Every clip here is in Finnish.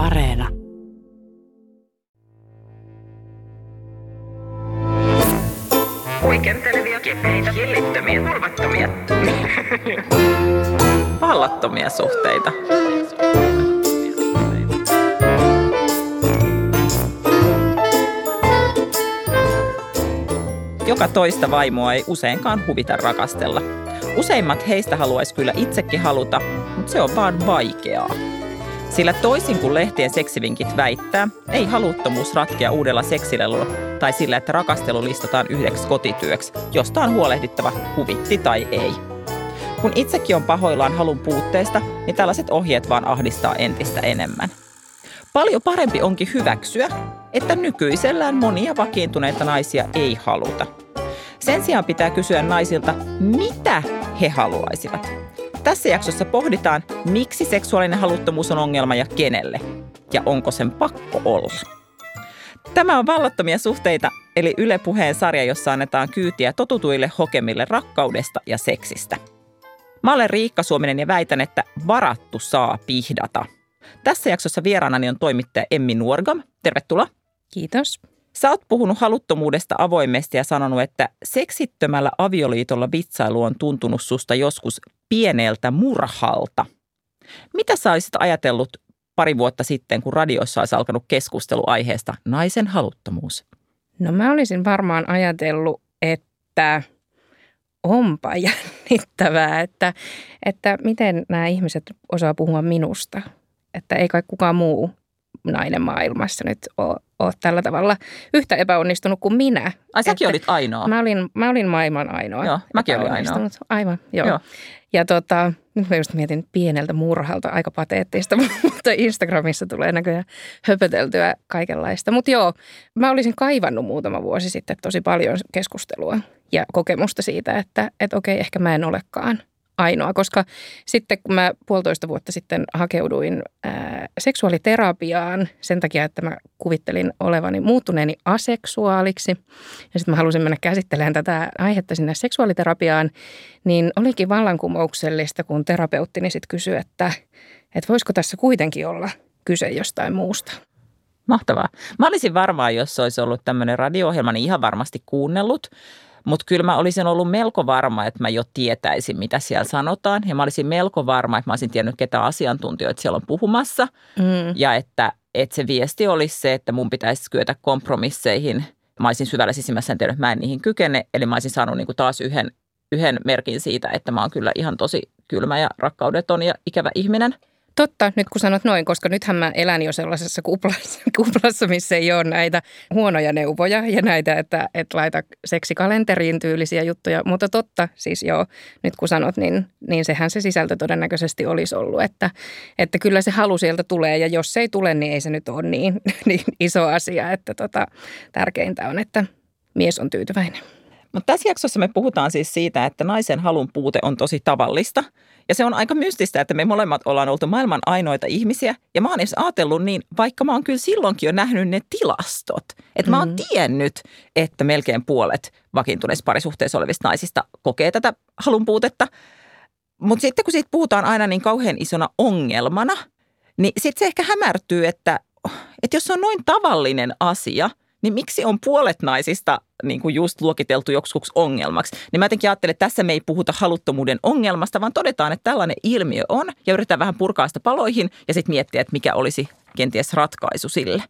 Areena. Huikentelevia, kepeitä, hillittömiä, turvattomia. Vallattomia suhteita. Joka toista vaimoa ei useinkaan huvita rakastella. Useimmat heistä haluaisi kyllä itsekin haluta, mutta se on vaan vaikeaa. Sillä toisin kuin lehtien seksivinkit väittää, ei haluttomuus ratkea uudella seksilelulla tai sillä, että rakastelu listataan yhdeksi kotityöksi, josta on huolehdittava huvitti tai ei. Kun itsekin on pahoillaan halun puutteesta, niin tällaiset ohjeet vaan ahdistaa entistä enemmän. Paljon parempi onkin hyväksyä, että nykyisellään monia vakiintuneita naisia ei haluta. Sen sijaan pitää kysyä naisilta, mitä he haluaisivat. Tässä jaksossa pohditaan, miksi seksuaalinen haluttomuus on ongelma ja kenelle, ja onko sen pakko olla. Tämä on Vallattomia suhteita, eli Yle Puheen sarja, jossa annetaan kyytiä totutuille hokemille rakkaudesta ja seksistä. Mä olen Riikka Suominen ja väitän, että varattu saa pihdata. Tässä jaksossa vieraanani on toimittaja Emmi Nuorgam. Tervetuloa. Kiitos. Sä oot puhunut haluttomuudesta avoimesti ja sanonut, että seksittömällä avioliitolla vitsailu on tuntunut susta joskus pieneltä murhalta. Mitä sä olisit ajatellut pari vuotta sitten, kun radioissa olisi alkanut keskustelu aiheesta naisen haluttomuus? No mä olisin varmaan ajatellut, että onpa jännittävää, että, että miten nämä ihmiset osaa puhua minusta. Että ei kai kukaan muu nainen maailmassa nyt ole, ole tällä tavalla yhtä epäonnistunut kuin minä. Ai säkin olit ainoa. Mä olin, mä olin maailman ainoa. Joo, mäkin olin ainoa. Aivan, joo. joo. Ja tota, nyt mä just mietin pieneltä murhalta, aika pateettista, mutta Instagramissa tulee näköjään höpöteltyä kaikenlaista. Mutta joo, mä olisin kaivannut muutama vuosi sitten tosi paljon keskustelua ja kokemusta siitä, että, että okei, ehkä mä en olekaan ainoa, koska sitten kun mä puolitoista vuotta sitten hakeuduin ää, seksuaaliterapiaan sen takia, että mä kuvittelin olevani muuttuneeni aseksuaaliksi ja sitten mä halusin mennä käsittelemään tätä aihetta sinne seksuaaliterapiaan, niin olikin vallankumouksellista, kun terapeuttini sitten kysyi, että, että voisiko tässä kuitenkin olla kyse jostain muusta. Mahtavaa. Mä olisin varmaan, jos olisi ollut tämmöinen radio-ohjelma, niin ihan varmasti kuunnellut. Mutta kyllä mä olisin ollut melko varma, että mä jo tietäisin, mitä siellä sanotaan. Ja mä olisin melko varma, että mä olisin tiennyt, ketä asiantuntijoita siellä on puhumassa. Mm. Ja että, että se viesti olisi se, että mun pitäisi kyetä kompromisseihin. Mä olisin syvällä sisimmässä tiedä, että mä en niihin kykene. Eli mä olisin saanut niin kuin taas yhden, yhden merkin siitä, että mä oon kyllä ihan tosi kylmä ja rakkaudeton ja ikävä ihminen – Totta, nyt kun sanot noin, koska nythän mä elän jo sellaisessa kuplassa, kuplassa missä ei ole näitä huonoja neuvoja ja näitä, että, että laita seksikalenteriin tyylisiä juttuja. Mutta totta, siis joo, nyt kun sanot, niin, niin sehän se sisältö todennäköisesti olisi ollut, että, että kyllä se halu sieltä tulee ja jos se ei tule, niin ei se nyt ole niin, niin iso asia, että tota, tärkeintä on, että mies on tyytyväinen. Mutta tässä jaksossa me puhutaan siis siitä, että naisen halun puute on tosi tavallista. Ja se on aika mystistä, että me molemmat ollaan oltu maailman ainoita ihmisiä. Ja mä oon edes ajatellut niin, vaikka mä oon kyllä silloinkin jo nähnyt ne tilastot. Että mm. mä oon mm. tiennyt, että melkein puolet vakiintuneissa parisuhteissa olevista naisista kokee tätä halun puutetta. Mutta sitten kun siitä puhutaan aina niin kauhean isona ongelmana, niin sitten se ehkä hämärtyy, että, että jos se on noin tavallinen asia – niin miksi on puolet naisista niin kuin just luokiteltu joksikuksi ongelmaksi? Niin mä jotenkin ajattelen, että tässä me ei puhuta haluttomuuden ongelmasta, vaan todetaan, että tällainen ilmiö on ja yritetään vähän purkaa sitä paloihin ja sitten miettiä, että mikä olisi kenties ratkaisu sille.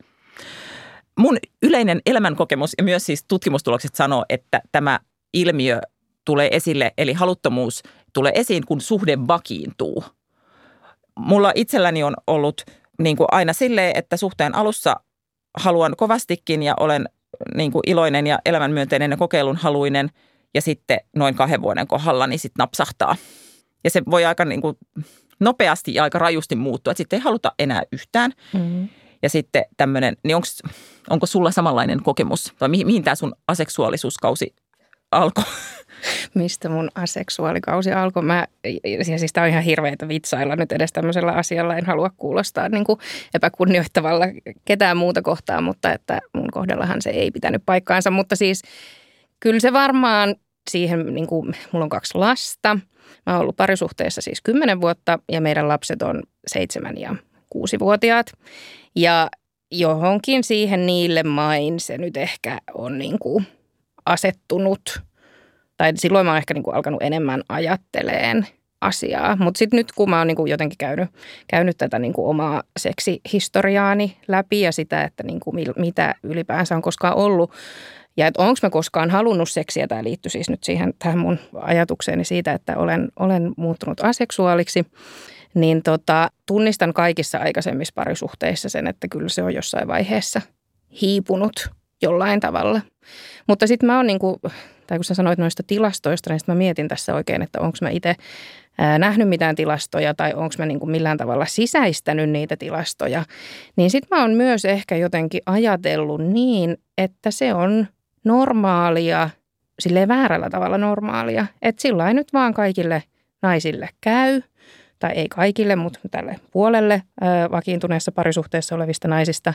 Mun yleinen elämänkokemus ja myös siis tutkimustulokset sanoo, että tämä ilmiö tulee esille, eli haluttomuus tulee esiin, kun suhde vakiintuu. Mulla itselläni on ollut niin kuin aina silleen, että suhteen alussa haluan kovastikin ja olen niin kuin iloinen ja elämänmyönteinen ja kokeilun haluinen ja sitten noin kahden vuoden kohdalla niin sitten napsahtaa. Ja se voi aika niin kuin nopeasti ja aika rajusti muuttua, että sitten ei haluta enää yhtään. Mm-hmm. Ja sitten tämmöinen, niin onks, onko sulla samanlainen kokemus vai mihin, mihin tämä sun aseksuaalisuuskausi alkoi? mistä mun aseksuaalikausi alkoi. Mä, ja siis tämä on ihan hirveitä vitsailla nyt edes tämmöisellä asialla. En halua kuulostaa niin kuin epäkunnioittavalla ketään muuta kohtaa, mutta että mun kohdallahan se ei pitänyt paikkaansa. Mutta siis kyllä se varmaan siihen, niin kuin, mulla on kaksi lasta. Mä oon ollut parisuhteessa siis kymmenen vuotta ja meidän lapset on seitsemän ja kuusivuotiaat. Ja johonkin siihen niille main se nyt ehkä on niin kuin asettunut. Tai silloin mä oon ehkä niin kuin alkanut enemmän ajatteleen asiaa. Mutta sitten nyt kun mä oon niin kuin jotenkin käynyt, käynyt tätä niin kuin omaa seksihistoriaani läpi ja sitä, että niin kuin mitä ylipäänsä on koskaan ollut ja että onko mä koskaan halunnut seksiä, tämä liittyy siis nyt siihen tähän mun ajatukseeni siitä, että olen, olen muuttunut aseksuaaliksi, niin tota, tunnistan kaikissa aikaisemmissa parisuhteissa sen, että kyllä se on jossain vaiheessa hiipunut jollain tavalla. Mutta sitten mä oon niin kuin, tai kun sä sanoit noista tilastoista, niin sitten mä mietin tässä oikein, että onko mä itse nähnyt mitään tilastoja tai onko mä niin kuin millään tavalla sisäistänyt niitä tilastoja. Niin sitten mä oon myös ehkä jotenkin ajatellut niin, että se on normaalia, sille väärällä tavalla normaalia. Että sillä nyt vaan kaikille naisille käy, tai ei kaikille, mutta tälle puolelle ää, vakiintuneessa parisuhteessa olevista naisista.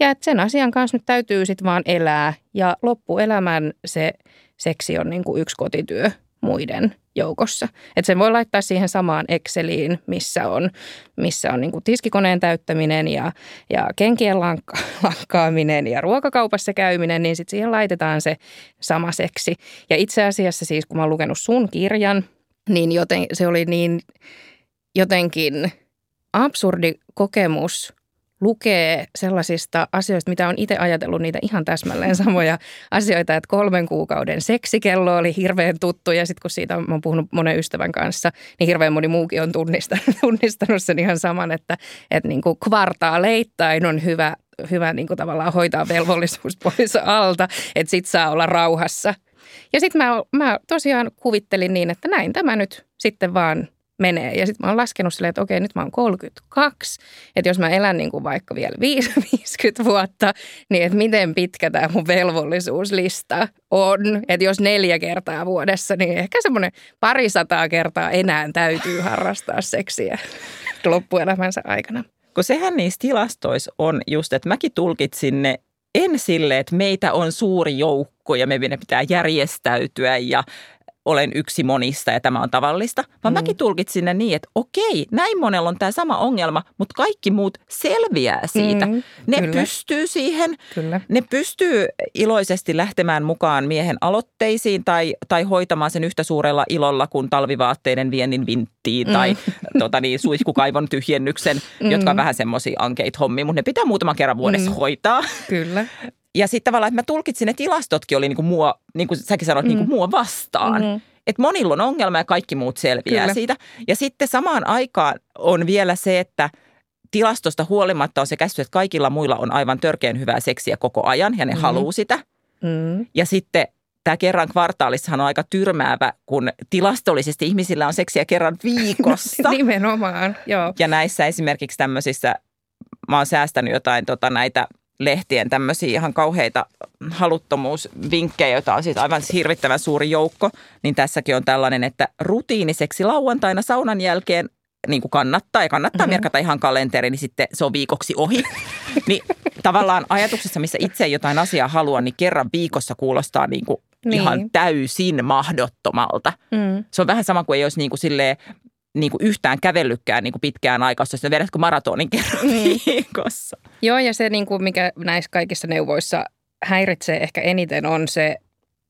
Ja että sen asian kanssa nyt täytyy sitten vaan elää, ja loppuelämän se seksi on niin kuin yksi kotityö muiden joukossa. Että sen voi laittaa siihen samaan Exceliin, missä on, missä on niin kuin tiskikoneen täyttäminen ja, ja kenkien lankka, lankkaaminen ja ruokakaupassa käyminen, niin sitten siihen laitetaan se sama seksi. Ja itse asiassa siis, kun mä oon lukenut sun kirjan, niin joten, se oli niin jotenkin absurdi kokemus lukee sellaisista asioista, mitä on itse ajatellut niitä ihan täsmälleen samoja asioita, että kolmen kuukauden seksikello oli hirveän tuttu ja sitten kun siitä on, puhunut monen ystävän kanssa, niin hirveän moni muukin on tunnistanut, tunnistanut sen ihan saman, että, että niin kuin kvartaaleittain on hyvä, hyvä niin kuin tavallaan hoitaa velvollisuus pois alta, että sit saa olla rauhassa. Ja sitten mä, mä tosiaan kuvittelin niin, että näin tämä nyt sitten vaan menee. Ja sitten mä oon laskenut silleen, että okei, nyt mä oon 32, että jos mä elän niin kuin vaikka vielä 50 vuotta, niin että miten pitkä tämä mun velvollisuuslista on. Että jos neljä kertaa vuodessa, niin ehkä semmoinen parisataa kertaa enää täytyy harrastaa seksiä loppuelämänsä aikana. Kun sehän niissä tilastoissa on just, että mäkin tulkitsin ne en sille, että meitä on suuri joukko ja meidän pitää järjestäytyä ja olen yksi monista ja tämä on tavallista, vaan mm. mäkin tulkitsin ne niin, että okei, näin monella on tämä sama ongelma, mutta kaikki muut selviää siitä. Mm, ne kyllä. pystyy siihen, kyllä. ne pystyy iloisesti lähtemään mukaan miehen aloitteisiin tai, tai hoitamaan sen yhtä suurella ilolla kuin talvivaatteiden viennin vinttiin mm. tai tota niin, suihkukaivon tyhjennyksen, mm. jotka on vähän semmoisia ankeita hommia, mutta ne pitää muutaman kerran vuodessa mm. hoitaa. Kyllä. Ja sitten tavallaan, että mä tulkitsin, että tilastotkin oli niin kuin mua, niin kuin säkin sanoit, niinku mm. niin kuin mua vastaan. Mm-hmm. Että monilla on ongelma ja kaikki muut selviää Kyllä. siitä. Ja sitten samaan aikaan on vielä se, että tilastosta huolimatta on se käsitys, että kaikilla muilla on aivan törkeän hyvää seksiä koko ajan ja ne mm. haluaa sitä. Mm. Ja sitten tämä kerran kvartaalissahan on aika tyrmäävä, kun tilastollisesti ihmisillä on seksiä kerran viikossa. Nimenomaan, joo. Ja näissä esimerkiksi tämmöisissä, mä oon säästänyt jotain tota, näitä – lehtien tämmöisiä ihan kauheita haluttomuusvinkkejä, joita on siis aivan hirvittävän suuri joukko, niin tässäkin on tällainen, että rutiiniseksi lauantaina saunan jälkeen niin kuin kannattaa ja kannattaa mm-hmm. merkata ihan kalenteri, niin sitten se on viikoksi ohi. niin tavallaan ajatuksessa, missä itse jotain asiaa haluaa, niin kerran viikossa kuulostaa niin kuin niin. ihan täysin mahdottomalta. Mm. Se on vähän sama kuin ei olisi niin kuin silleen niin kuin yhtään kävellytkään niin kuin pitkään aikaa, jos vedätkö maratonin kerran mm. viikossa. Joo, ja se, niin kuin mikä näissä kaikissa neuvoissa häiritsee ehkä eniten, on se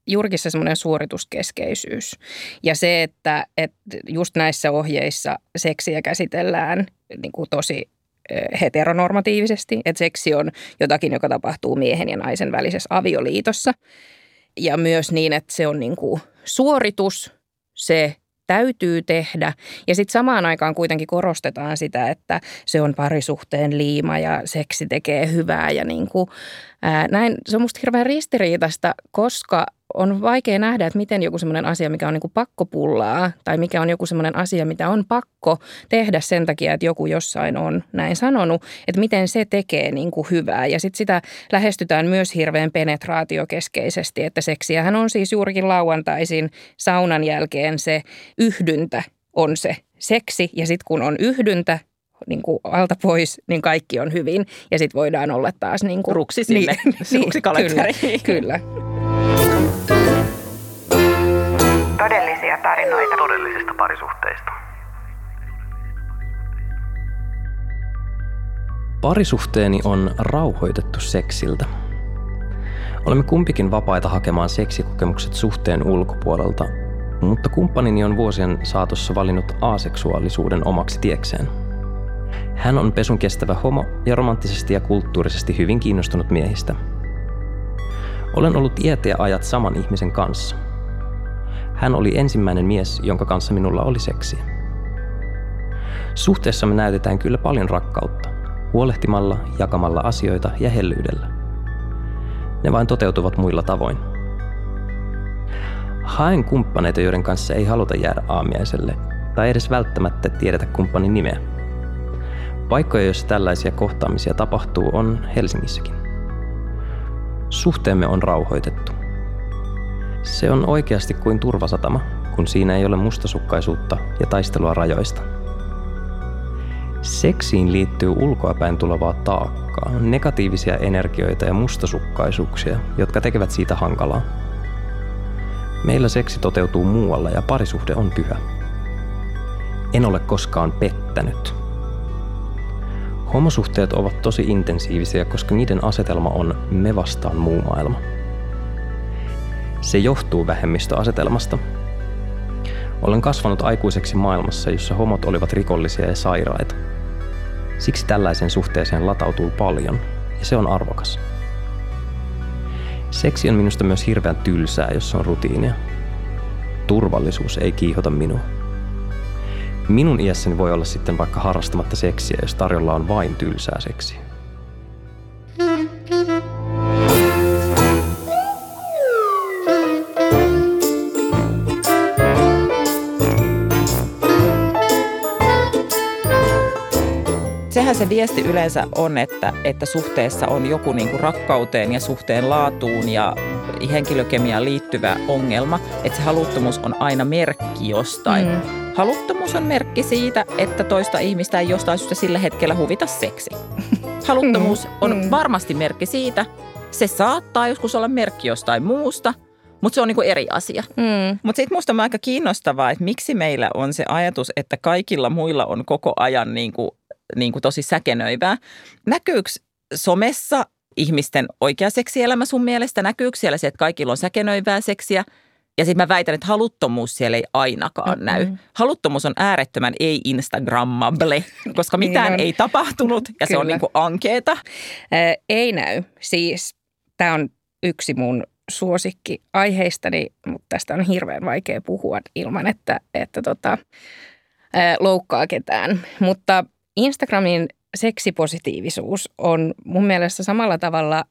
juurikin se semmoinen suorituskeskeisyys. Ja se, että, että just näissä ohjeissa seksiä käsitellään niin kuin tosi heteronormatiivisesti, että seksi on jotakin, joka tapahtuu miehen ja naisen välisessä avioliitossa. Ja myös niin, että se on niin kuin suoritus, se täytyy tehdä. Ja sitten samaan aikaan kuitenkin korostetaan sitä, että se on parisuhteen liima ja seksi tekee hyvää ja niin kuin, ää, näin. Se on musta hirveän ristiriitaista, koska on vaikea nähdä, että miten joku semmoinen asia, mikä on niin kuin pakkopullaa tai mikä on joku semmoinen asia, mitä on pakko tehdä sen takia, että joku jossain on näin sanonut, että miten se tekee niin kuin hyvää. Ja sitten sitä lähestytään myös hirveän penetraatiokeskeisesti, että seksiähän on siis juurikin lauantaisin saunan jälkeen se yhdyntä on se seksi ja sitten kun on yhdyntä, niin kuin alta pois, niin kaikki on hyvin. Ja sitten voidaan olla taas niin kuin... Ruksi sinne, niin, niin, kyllä, kyllä. Todellisia tarinoita todellisista parisuhteista. Parisuhteeni on rauhoitettu seksiltä. Olemme kumpikin vapaita hakemaan seksikokemukset suhteen ulkopuolelta, mutta kumppanini on vuosien saatossa valinnut aseksuaalisuuden omaksi tiekseen. Hän on pesun kestävä homo ja romanttisesti ja kulttuurisesti hyvin kiinnostunut miehistä. Olen ollut iät ja ajat saman ihmisen kanssa. Hän oli ensimmäinen mies, jonka kanssa minulla oli seksiä. Suhteessa me näytetään kyllä paljon rakkautta, huolehtimalla, jakamalla asioita ja hellyydellä. Ne vain toteutuvat muilla tavoin. Haen kumppaneita, joiden kanssa ei haluta jäädä aamiaiselle, tai edes välttämättä tiedetä kumppanin nimeä. Paikkoja, joissa tällaisia kohtaamisia tapahtuu, on Helsingissäkin. Suhteemme on rauhoitettu. Se on oikeasti kuin turvasatama, kun siinä ei ole mustasukkaisuutta ja taistelua rajoista. Seksiin liittyy ulkoapäin tulevaa taakkaa, negatiivisia energioita ja mustasukkaisuuksia, jotka tekevät siitä hankalaa. Meillä seksi toteutuu muualla ja parisuhde on pyhä. En ole koskaan pettänyt. Homosuhteet ovat tosi intensiivisiä, koska niiden asetelma on me vastaan muu maailma. Se johtuu vähemmistöasetelmasta. Olen kasvanut aikuiseksi maailmassa, jossa homot olivat rikollisia ja sairaita. Siksi tällaisen suhteeseen latautuu paljon, ja se on arvokas. Seksi on minusta myös hirveän tylsää, jos on rutiinia. Turvallisuus ei kiihota minua. Minun iässäni voi olla sitten vaikka harrastamatta seksiä, jos tarjolla on vain tylsää seksiä. Se viesti yleensä on, että, että suhteessa on joku niin kuin rakkauteen ja suhteen laatuun ja henkilökemiaan liittyvä ongelma, että se haluttomuus on aina merkki jostain. Mm. Haluttomuus on merkki siitä, että toista ihmistä ei jostain syystä sillä hetkellä huvita seksi. Haluttomuus on mm. varmasti merkki siitä, se saattaa joskus olla merkki jostain muusta, mutta se on niinku eri asia. Mm. Mutta sitten musta on aika kiinnostavaa, että miksi meillä on se ajatus, että kaikilla muilla on koko ajan niinku, niinku tosi säkenöivää. Näkyykö somessa ihmisten oikea seksielämä sun mielestä? Näkyykö siellä se, että kaikilla on säkenöivää seksiä? Ja sitten mä väitän, että haluttomuus siellä ei ainakaan mm-hmm. näy. Haluttomuus on äärettömän ei-instagrammable, koska niin mitään niin ei tapahtunut ja Kyllä. se on niinku ankeeta. Äh, ei näy. Siis tämä on yksi mun suosikki aiheistani, mutta tästä on hirveän vaikea puhua ilman, että, että tota, äh, loukkaa ketään. Mutta Instagramin seksipositiivisuus on mun mielestä samalla tavalla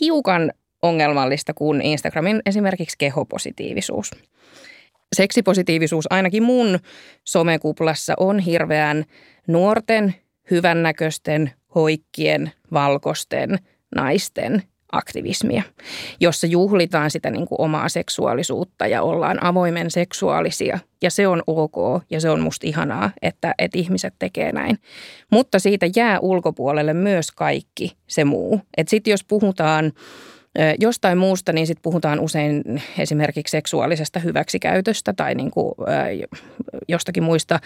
hiukan ongelmallista kuin Instagramin esimerkiksi kehopositiivisuus. Seksipositiivisuus ainakin mun somekuplassa on hirveän nuorten, hyvännäköisten, hoikkien, valkoisten naisten aktivismia, jossa juhlitaan sitä niin kuin omaa seksuaalisuutta ja ollaan avoimen seksuaalisia. Ja se on ok ja se on musta ihanaa, että, että ihmiset tekee näin. Mutta siitä jää ulkopuolelle myös kaikki se muu. Että sitten jos puhutaan jostain muusta, niin sitten puhutaan usein esimerkiksi seksuaalisesta hyväksikäytöstä tai niin kuin, jostakin muista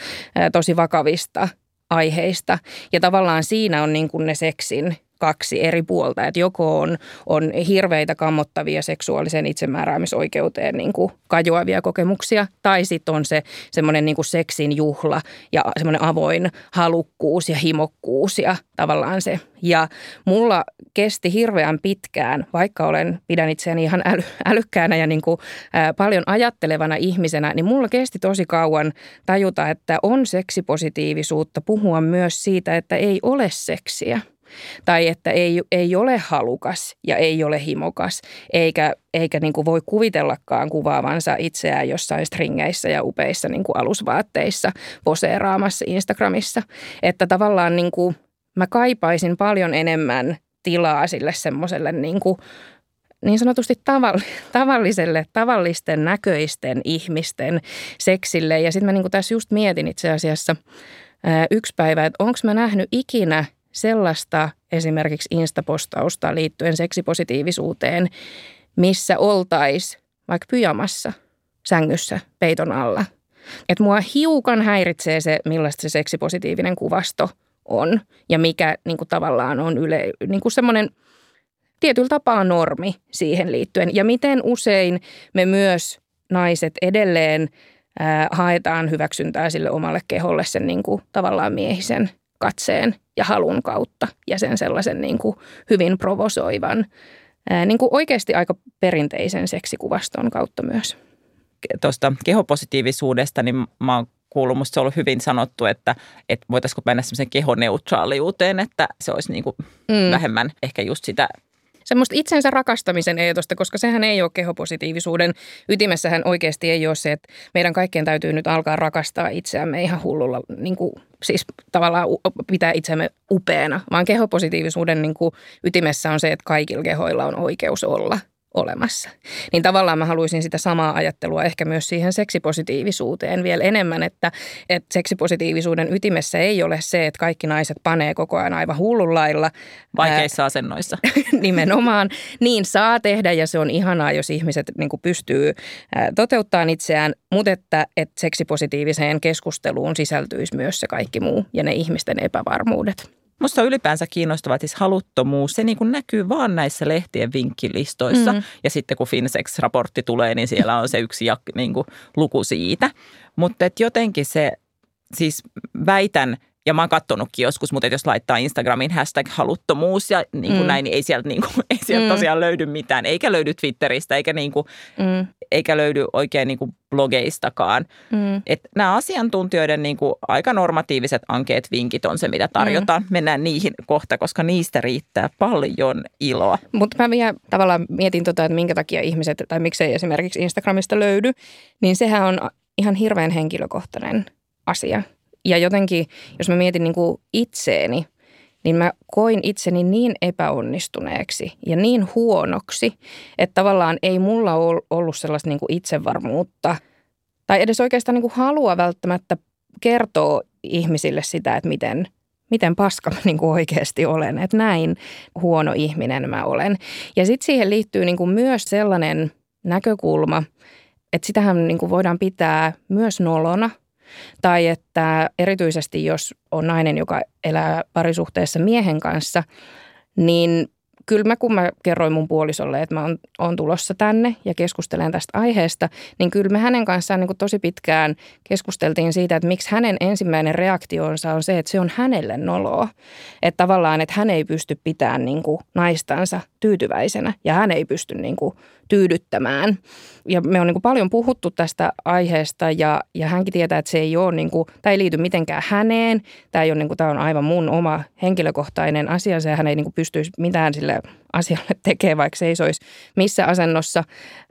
tosi vakavista aiheista. Ja tavallaan siinä on niin kuin ne seksin kaksi eri puolta. Että joko on, on hirveitä kammottavia seksuaalisen itsemääräämisoikeuteen niin kuin kajoavia kokemuksia, tai sitten on se semmoinen niin seksin juhla ja semmoinen avoin halukkuus ja himokkuus ja tavallaan se. Ja mulla kesti hirveän pitkään, vaikka olen, pidän itseäni ihan äly, älykkäänä ja niin kuin, ää, paljon ajattelevana ihmisenä, niin mulla kesti tosi kauan tajuta, että on seksipositiivisuutta puhua myös siitä, että ei ole seksiä tai että ei, ei ole halukas ja ei ole himokas, eikä, eikä niin kuin voi kuvitellakaan kuvaavansa itseään jossain stringeissä ja upeissa niin kuin alusvaatteissa poseeraamassa Instagramissa. Että tavallaan niin kuin mä kaipaisin paljon enemmän tilaa sille semmoiselle niin kuin niin sanotusti tavalliselle, tavallisten näköisten ihmisten seksille. Ja sitten mä niin tässä just mietin itse asiassa yksi päivä, että onko mä nähnyt ikinä sellaista esimerkiksi instapostausta liittyen seksipositiivisuuteen, missä oltaisiin vaikka pyjamassa sängyssä peiton alla. Et mua hiukan häiritsee se, millaista se seksipositiivinen kuvasto on ja mikä niin kuin tavallaan on yle, niin kuin semmoinen tietyllä tapaa normi siihen liittyen. Ja miten usein me myös naiset edelleen ää, haetaan hyväksyntää sille omalle keholle sen niin kuin, tavallaan miehisen katseen ja halun kautta ja sen sellaisen niin kuin, hyvin provosoivan, ää, niin kuin oikeasti aika perinteisen seksikuvaston kautta myös. Tuosta kehopositiivisuudesta, niin mä oon kuullut, musta se on ollut hyvin sanottu, että, että voitaisiinko mennä semmoiseen kehoneutraaliuteen, että se olisi niin kuin mm. vähemmän ehkä just sitä semmoista itsensä rakastamisen eetosta, koska sehän ei ole kehopositiivisuuden ytimessähän oikeasti ei ole se, että meidän kaikkien täytyy nyt alkaa rakastaa itseämme ihan hullulla, niin kuin, siis tavallaan pitää itseämme upeana, vaan kehopositiivisuuden niin kuin, ytimessä on se, että kaikilla kehoilla on oikeus olla – olemassa. Niin tavallaan mä haluaisin sitä samaa ajattelua ehkä myös siihen seksipositiivisuuteen vielä enemmän, että, että seksipositiivisuuden ytimessä ei ole se, että kaikki naiset panee koko ajan aivan hullunlailla. Vaikeissa ää, asennoissa. nimenomaan. Niin saa tehdä ja se on ihanaa, jos ihmiset niin pystyy ää, toteuttamaan itseään, mutta että, että seksipositiiviseen keskusteluun sisältyisi myös se kaikki muu ja ne ihmisten epävarmuudet. Musta on ylipäänsä kiinnostavaa, että siis haluttomuus, se niin kuin näkyy vaan näissä lehtien vinkkilistoissa. Mm. Ja sitten kun Finsex-raportti tulee, niin siellä on se yksi jak, niin kuin luku siitä. Mutta jotenkin se, siis väitän, ja mä oon kattonutkin joskus, mutta jos laittaa Instagramin hashtag haluttomuus ja niin kuin mm. näin, niin ei sieltä, niin kuin, ei sieltä mm. tosiaan löydy mitään. Eikä löydy Twitteristä, eikä, niin kuin, mm. eikä löydy oikein niin kuin blogeistakaan. Mm. Et nämä asiantuntijoiden niin kuin aika normatiiviset ankeet, vinkit on se, mitä tarjotaan. Mm. Mennään niihin kohta, koska niistä riittää paljon iloa. Mutta mä vielä tavallaan mietin tota, että minkä takia ihmiset, tai miksei esimerkiksi Instagramista löydy, niin sehän on ihan hirveän henkilökohtainen asia. Ja jotenkin, jos mä mietin niin kuin itseeni, niin mä koin itseni niin epäonnistuneeksi ja niin huonoksi, että tavallaan ei mulla ollut sellaista niin kuin itsevarmuutta tai edes oikeastaan niin kuin halua välttämättä kertoa ihmisille sitä, että miten, miten paska mä niin kuin oikeasti olen, että näin huono ihminen mä olen. Ja sitten siihen liittyy niin kuin myös sellainen näkökulma, että sitähän niin kuin voidaan pitää myös nolona – tai että erityisesti jos on nainen, joka elää parisuhteessa miehen kanssa, niin kyllä mä kun mä kerroin mun puolisolle, että mä oon, oon tulossa tänne ja keskustelen tästä aiheesta, niin kyllä me hänen kanssaan niin tosi pitkään keskusteltiin siitä, että miksi hänen ensimmäinen reaktionsa on se, että se on hänelle noloa. Että tavallaan, että hän ei pysty pitämään niin kuin naistansa tyytyväisenä ja hän ei pysty niin kuin tyydyttämään. Ja me on niin kuin paljon puhuttu tästä aiheesta ja, ja hänkin tietää, että se ei ole, niin kuin, tämä ei liity mitenkään häneen. Tämä, ei ole, niin kuin, tämä on aivan mun oma henkilökohtainen asia. Se hän ei niin kuin pystyisi mitään sille asialle tekemään, vaikka se ei olisi missä asennossa.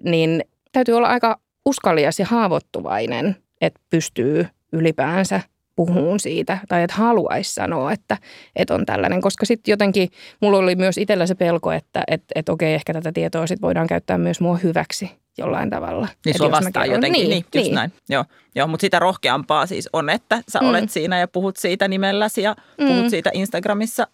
Niin täytyy olla aika uskallias ja haavoittuvainen, että pystyy ylipäänsä puhuun siitä tai että haluaisi sanoa, että, että on tällainen. Koska sitten jotenkin mulla oli myös itsellä se pelko, että että että okei, ehkä tätä tietoa sit voidaan käyttää myös mua hyväksi jollain tavalla. Niin sulla vastaa jotenkin, niin, niin, just niin. näin. Joo, joo mutta sitä rohkeampaa siis on, että sä mm. olet siinä ja puhut siitä nimelläsi ja mm. puhut siitä Instagramissa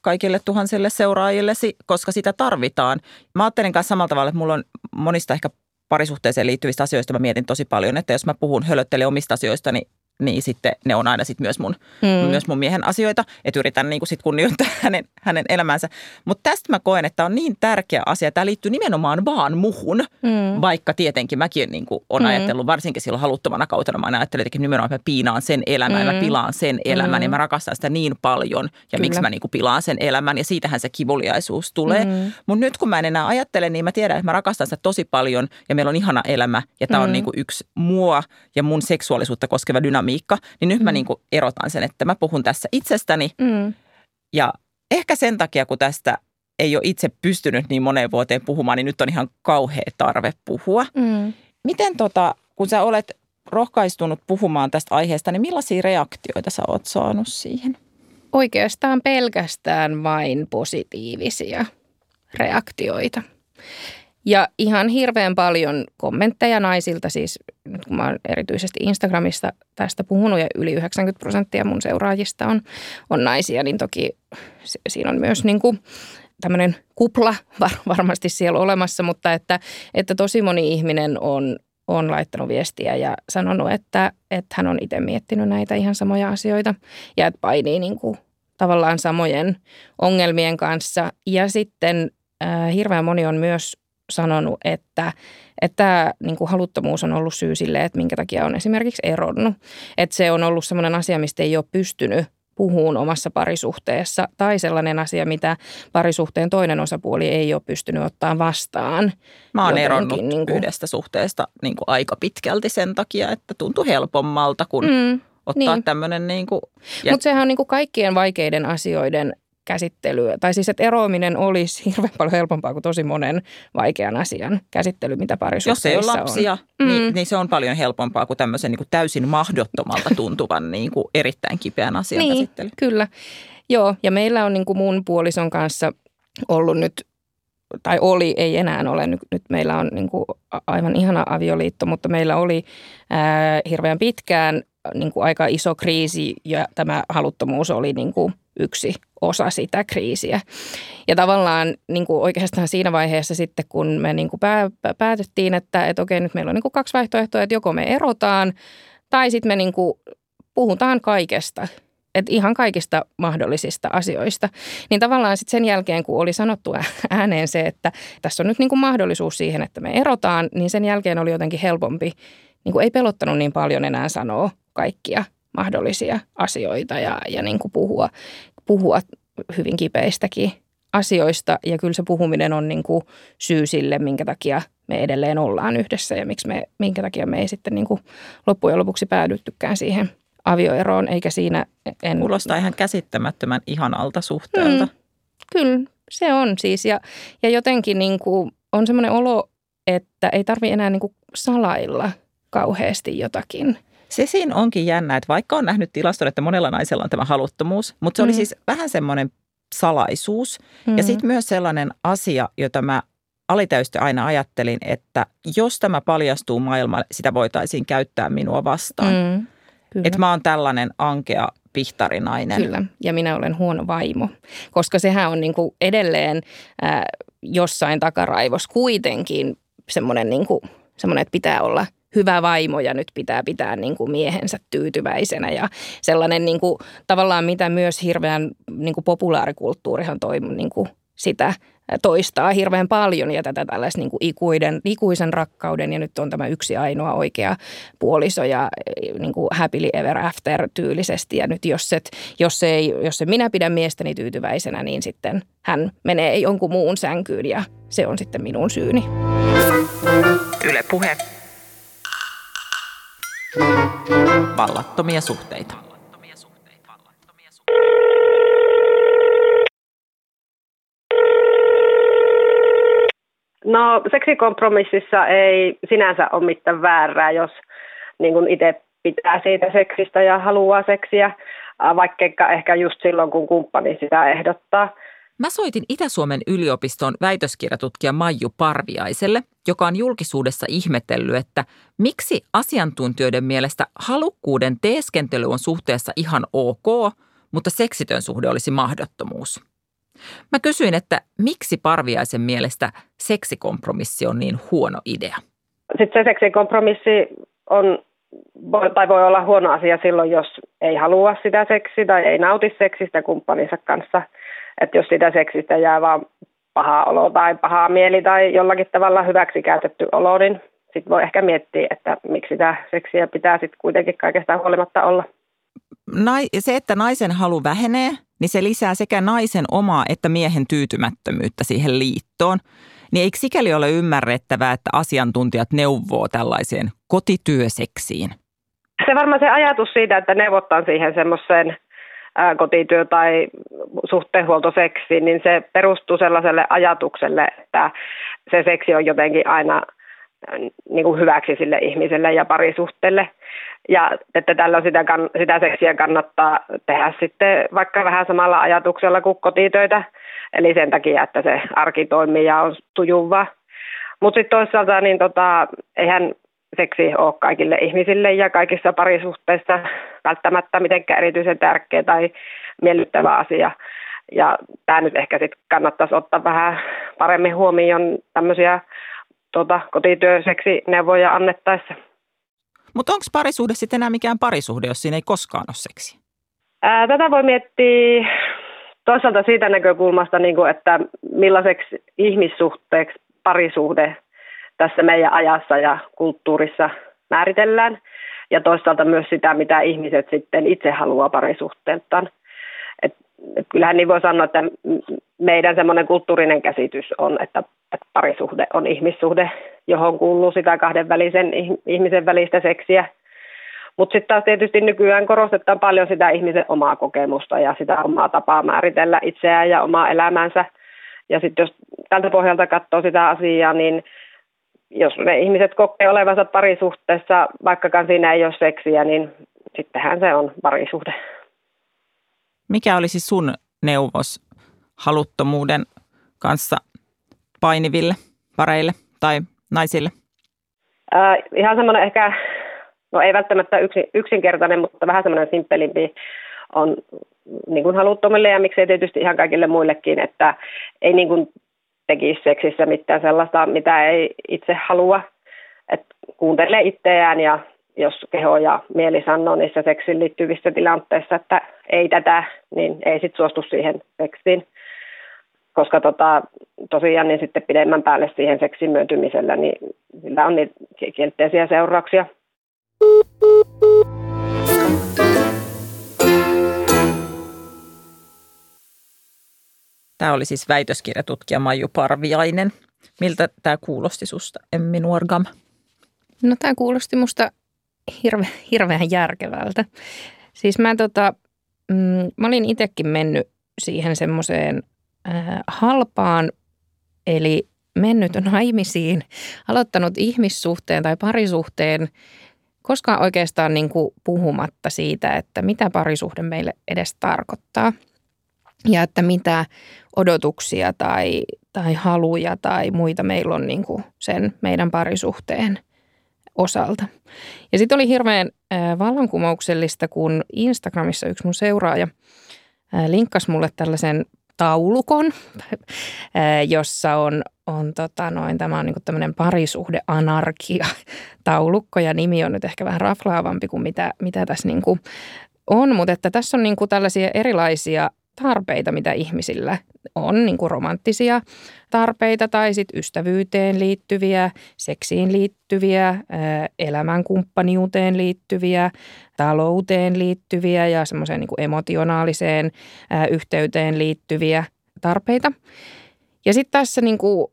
kaikille tuhansille seuraajillesi, koska sitä tarvitaan. Mä ajattelin kanssa samalla tavalla, että mulla on monista ehkä parisuhteeseen liittyvistä asioista mä mietin tosi paljon, että jos mä puhun, hölöttelen omista asioista, niin sitten ne on aina sit myös, mun, mm. myös mun miehen asioita, että yritän niin sit kunnioittaa hänen, hänen elämänsä. Mutta tästä mä koen, että on niin tärkeä asia. Tämä liittyy nimenomaan vaan muhun, mm. vaikka tietenkin mäkin niin on mm. ajatellut, varsinkin silloin haluttomana kautena, mä ajattelin, että nimenomaan mä piinaan sen elämän, mm. mä pilaan sen elämän mm. ja mä rakastan sitä niin paljon ja Kyllä. miksi mä niin pilaan sen elämän ja siitähän se kivuliaisuus tulee. Mm. Mutta nyt kun mä en enää ajattele, niin mä tiedän, että mä rakastan sitä tosi paljon ja meillä on ihana elämä ja tämä mm. on niin yksi mua ja mun seksuaalisuutta koskeva dynamiikka dynamiikka, niin nyt mm. mä niin kuin erotan sen, että mä puhun tässä itsestäni. Mm. Ja ehkä sen takia, kun tästä ei ole itse pystynyt niin moneen vuoteen puhumaan, niin nyt on ihan kauhea tarve puhua. Mm. Miten tota, kun sä olet rohkaistunut puhumaan tästä aiheesta, niin millaisia reaktioita sä oot saanut siihen? Oikeastaan pelkästään vain positiivisia reaktioita. Ja ihan hirveän paljon kommentteja naisilta, siis nyt kun mä oon erityisesti Instagramista tästä puhunut ja yli 90 prosenttia mun seuraajista on, on naisia, niin toki siinä on myös niin kuin tämmöinen kupla var, varmasti siellä olemassa, mutta että, että tosi moni ihminen on, on laittanut viestiä ja sanonut, että, että hän on itse miettinyt näitä ihan samoja asioita ja että painii niin kuin tavallaan samojen ongelmien kanssa. Ja sitten äh, hirveän moni on myös sanonut, että, että tämä niin kuin haluttomuus on ollut syy sille, että minkä takia on esimerkiksi eronnut. Että se on ollut sellainen asia, mistä ei ole pystynyt puhuun omassa parisuhteessa tai sellainen asia, mitä parisuhteen toinen osapuoli ei ole pystynyt ottaa vastaan. Mä oon eronnut niin kuin- yhdestä suhteesta niin kuin aika pitkälti sen takia, että tuntui helpommalta, kun Mm, ottaa niin. tämmöinen niin kuin, ja Mutta sehän on niin kuin kaikkien vaikeiden asioiden käsittelyä. Tai siis, että eroaminen olisi hirveän paljon helpompaa kuin tosi monen vaikean asian käsittely, mitä jos parisuhteissa ei ole lapsia, on. niin, Mm. niin se on paljon helpompaa kuin tämmöisen niin kuin täysin mahdottomalta tuntuvan niin kuin erittäin kipeän asian Niin, käsittely. kyllä. Joo, ja meillä on niin kuin mun puolison kanssa ollut nyt, tai oli, ei enää ole, nyt, nyt meillä on niin kuin aivan ihana avioliitto, mutta meillä oli ää, hirveän pitkään niin kuin aika iso kriisi ja tämä haluttomuus oli niin kuin yksi osa sitä kriisiä. Ja tavallaan niin kuin oikeastaan siinä vaiheessa sitten, kun me niin kuin pää, pää- päätettiin, että, että okei, nyt meillä on niin kuin kaksi vaihtoehtoa, että joko me erotaan tai sitten me niin kuin puhutaan kaikesta. Että ihan kaikista mahdollisista asioista. Niin tavallaan sitten sen jälkeen, kun oli sanottu ääneen se, että tässä on nyt niin kuin mahdollisuus siihen, että me erotaan, niin sen jälkeen oli jotenkin helpompi, niin kuin ei pelottanut niin paljon enää sanoa kaikkia mahdollisia asioita ja, ja niin kuin puhua, puhua hyvin kipeistäkin asioista. Ja kyllä se puhuminen on niin kuin syy sille, minkä takia me edelleen ollaan yhdessä ja miksi me, minkä takia me ei sitten niin kuin loppujen lopuksi päädyttykään siihen avioeroon, eikä siinä en... Kuulostaa ihan käsittämättömän ihanalta suhteelta. Mm. Kyllä, se on siis. Ja, ja jotenkin niin kuin on semmoinen olo, että ei tarvi enää niin kuin salailla kauheasti jotakin. Se siinä onkin jännä, että vaikka on nähnyt tilaston, että monella naisella on tämä haluttomuus, mutta se oli Mm. siis vähän semmoinen salaisuus. Mm. Ja sitten myös sellainen asia, jota mä alitäystä aina ajattelin, että jos tämä paljastuu maailmalle, sitä voitaisiin käyttää minua vastaan. Mm. Kyllä. Että mä oon tällainen ankea pihtarinainen. Kyllä, ja minä olen huono vaimo, koska sehän on niin kuin edelleen ää, jossain takaraivos kuitenkin semmoinen, niin kuin, semmoinen, että pitää olla hyvä vaimo ja nyt pitää pitää niin kuin miehensä tyytyväisenä ja sellainen niin kuin, tavallaan mitä myös hirveän niin kuin populaarikulttuurihan toi niin kuin sitä toistaa hirveän paljon ja tätä tällaista niin kuin ikuiden, ikuisen rakkauden ja nyt on tämä yksi ainoa oikea puoliso ja niin kuin happily ever after tyylisesti ja nyt jos, et, jos, ei, jos en minä pidän miestäni tyytyväisenä, niin sitten hän menee jonkun muun sänkyyn ja se on sitten minun syyni. Yle Puhe. Vallattomia suhteita. No seksikompromississa ei sinänsä ole mitään väärää, jos niin itse pitää siitä seksistä ja haluaa seksiä, vaikka ehkä just silloin, kun kumppani sitä ehdottaa. Mä soitin Itä-Suomen yliopiston väitöskirjatutkija Maiju Parviaiselle, joka on julkisuudessa ihmetellyt, että miksi asiantuntijoiden mielestä halukkuuden teeskentely on suhteessa ihan ok, mutta seksitön suhde olisi mahdottomuus. Mä kysyin, että miksi Parviaisen mielestä seksikompromissi on niin huono idea. Sitten se seksikompromissi on, voi, tai voi olla huono asia silloin, jos ei halua sitä seksiä tai ei nauti seksistä kumppaninsa kanssa. Että jos sitä seksistä jää vaan paha olo tai paha mieli tai jollakin tavalla hyväksikäytetty olo, niin sitten voi ehkä miettiä, että miksi sitä seksiä pitää sitten kuitenkin kaikesta huolimatta olla. Nai, se, että naisen halu vähenee, niin se lisää sekä naisen omaa että miehen tyytymättömyyttä siihen liittoon. Niin eikö sikäli ole ymmärrettävää, että asiantuntijat neuvoo tällaiseen kotityöseksiin? Se varmaan se ajatus siitä, että neuvotaan siihen semmoiseen kotityö- tai suhteenhuoltoseksiin, niin se perustuu sellaiselle ajatukselle, että se seksi on jotenkin aina niin kuin hyväksi sille ihmiselle ja parisuhteelle. Ja että tällä sitä, kann- sitä seksiä kannattaa tehdä sitten vaikka vähän samalla ajatuksella kuin kotitöitä. Eli sen takia, että se arki toimii ja on sujuvaa. Mutta sitten toisaalta niin tota, eihän seksi ole kaikille ihmisille ja kaikissa parisuhteissa välttämättä mitenkään erityisen tärkeä tai miellyttävä asia. Ja tämä nyt ehkä sitten kannattaisi ottaa vähän paremmin huomioon tämmöisiä tota, kotityöseksineuvoja annettaessa. Mutta onko parisuhde sitten enää mikään parisuhde, jos siinä ei koskaan ole seksiä? Ää, tätä voi miettiä toisaalta siitä näkökulmasta, niin kuin, että millaiseksi ihmissuhteeksi parisuhde tässä meidän ajassa ja kulttuurissa määritellään. Ja toisaalta myös sitä, mitä ihmiset sitten itse haluaa parisuhteeltaan. Et, et kyllähän niin voi sanoa, että meidän semmoinen kulttuurinen käsitys on, että, että parisuhde on ihmissuhde, johon kuuluu sitä kahdenvälisen ihmisen välistä seksiä – mutta sitten taas tietysti nykyään korostetaan paljon sitä ihmisen omaa kokemusta ja sitä omaa tapaa määritellä itseään ja omaa elämänsä. Ja sitten jos tältä pohjalta katsoo sitä asiaa, niin jos ne ihmiset kokee olevansa parisuhteessa, vaikkakaan siinä ei ole seksiä, niin sittenhän se on parisuhde. Mikä olisi sun neuvos haluttomuuden kanssa painiville pareille tai naisille? Äh, ihan semmoinen ehkä no ei välttämättä yksin, yksinkertainen, mutta vähän semmoinen simppelimpi on niin kuin haluttomille ja miksei tietysti ihan kaikille muillekin, että ei niin kuin tekisi seksissä mitään sellaista, mitä ei itse halua. Että kuuntelee itseään ja jos keho ja mieli sanoo niissä seksiin liittyvissä tilanteissa, että ei tätä, niin ei sitten suostu siihen seksiin. Koska tota, tosiaan niin sitten pidemmän päälle siihen seksin myöntymisellä, niin sillä on niitä kielteisiä seurauksia. Tämä oli siis väitöskirjatutkija Maiju Parviainen. Miltä tämä kuulosti susta, Emmi Nuorgam? No tämä kuulosti musta hirve, hirveän järkevältä. Siis mä, tota, mm, mä olin itsekin mennyt siihen semmoiseen äh, halpaan, eli mennyt naimisiin, aloittanut ihmissuhteen tai parisuhteen koskaan oikeastaan niin kuin puhumatta siitä, että mitä parisuhde meille edes tarkoittaa ja että mitä odotuksia tai, tai haluja tai muita meillä on niin kuin sen meidän parisuhteen osalta. Ja sitten oli hirveän vallankumouksellista, kun Instagramissa yksi mun seuraaja linkkasi mulle tällaisen taulukon, jossa on, on tota noin, tämä on niinku tämmöinen parisuhdeanarkia taulukko ja nimi on nyt ehkä vähän raflaavampi kuin mitä, mitä tässä niinku on, mutta että tässä on niinku tällaisia erilaisia tarpeita, mitä ihmisillä on, niin kuin romanttisia tarpeita tai sitten ystävyyteen liittyviä, seksiin liittyviä, elämänkumppaniuteen liittyviä, talouteen liittyviä ja semmoiseen niin emotionaaliseen yhteyteen liittyviä tarpeita. Ja sitten tässä niin kuin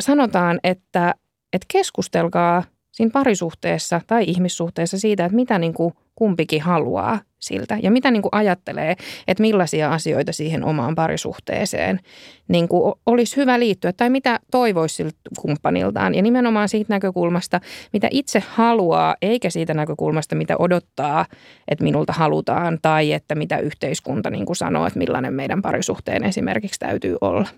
sanotaan, että, että keskustelkaa siinä parisuhteessa tai ihmissuhteessa siitä, että mitä niin kuin kumpikin haluaa siltä ja mitä niin kuin ajattelee, että millaisia asioita siihen omaan parisuhteeseen niin kuin olisi hyvä liittyä tai mitä toivoisi siltä kumppaniltaan. Ja nimenomaan siitä näkökulmasta, mitä itse haluaa, eikä siitä näkökulmasta, mitä odottaa, että minulta halutaan tai että mitä yhteiskunta niin kuin sanoo, että millainen meidän parisuhteen esimerkiksi täytyy olla.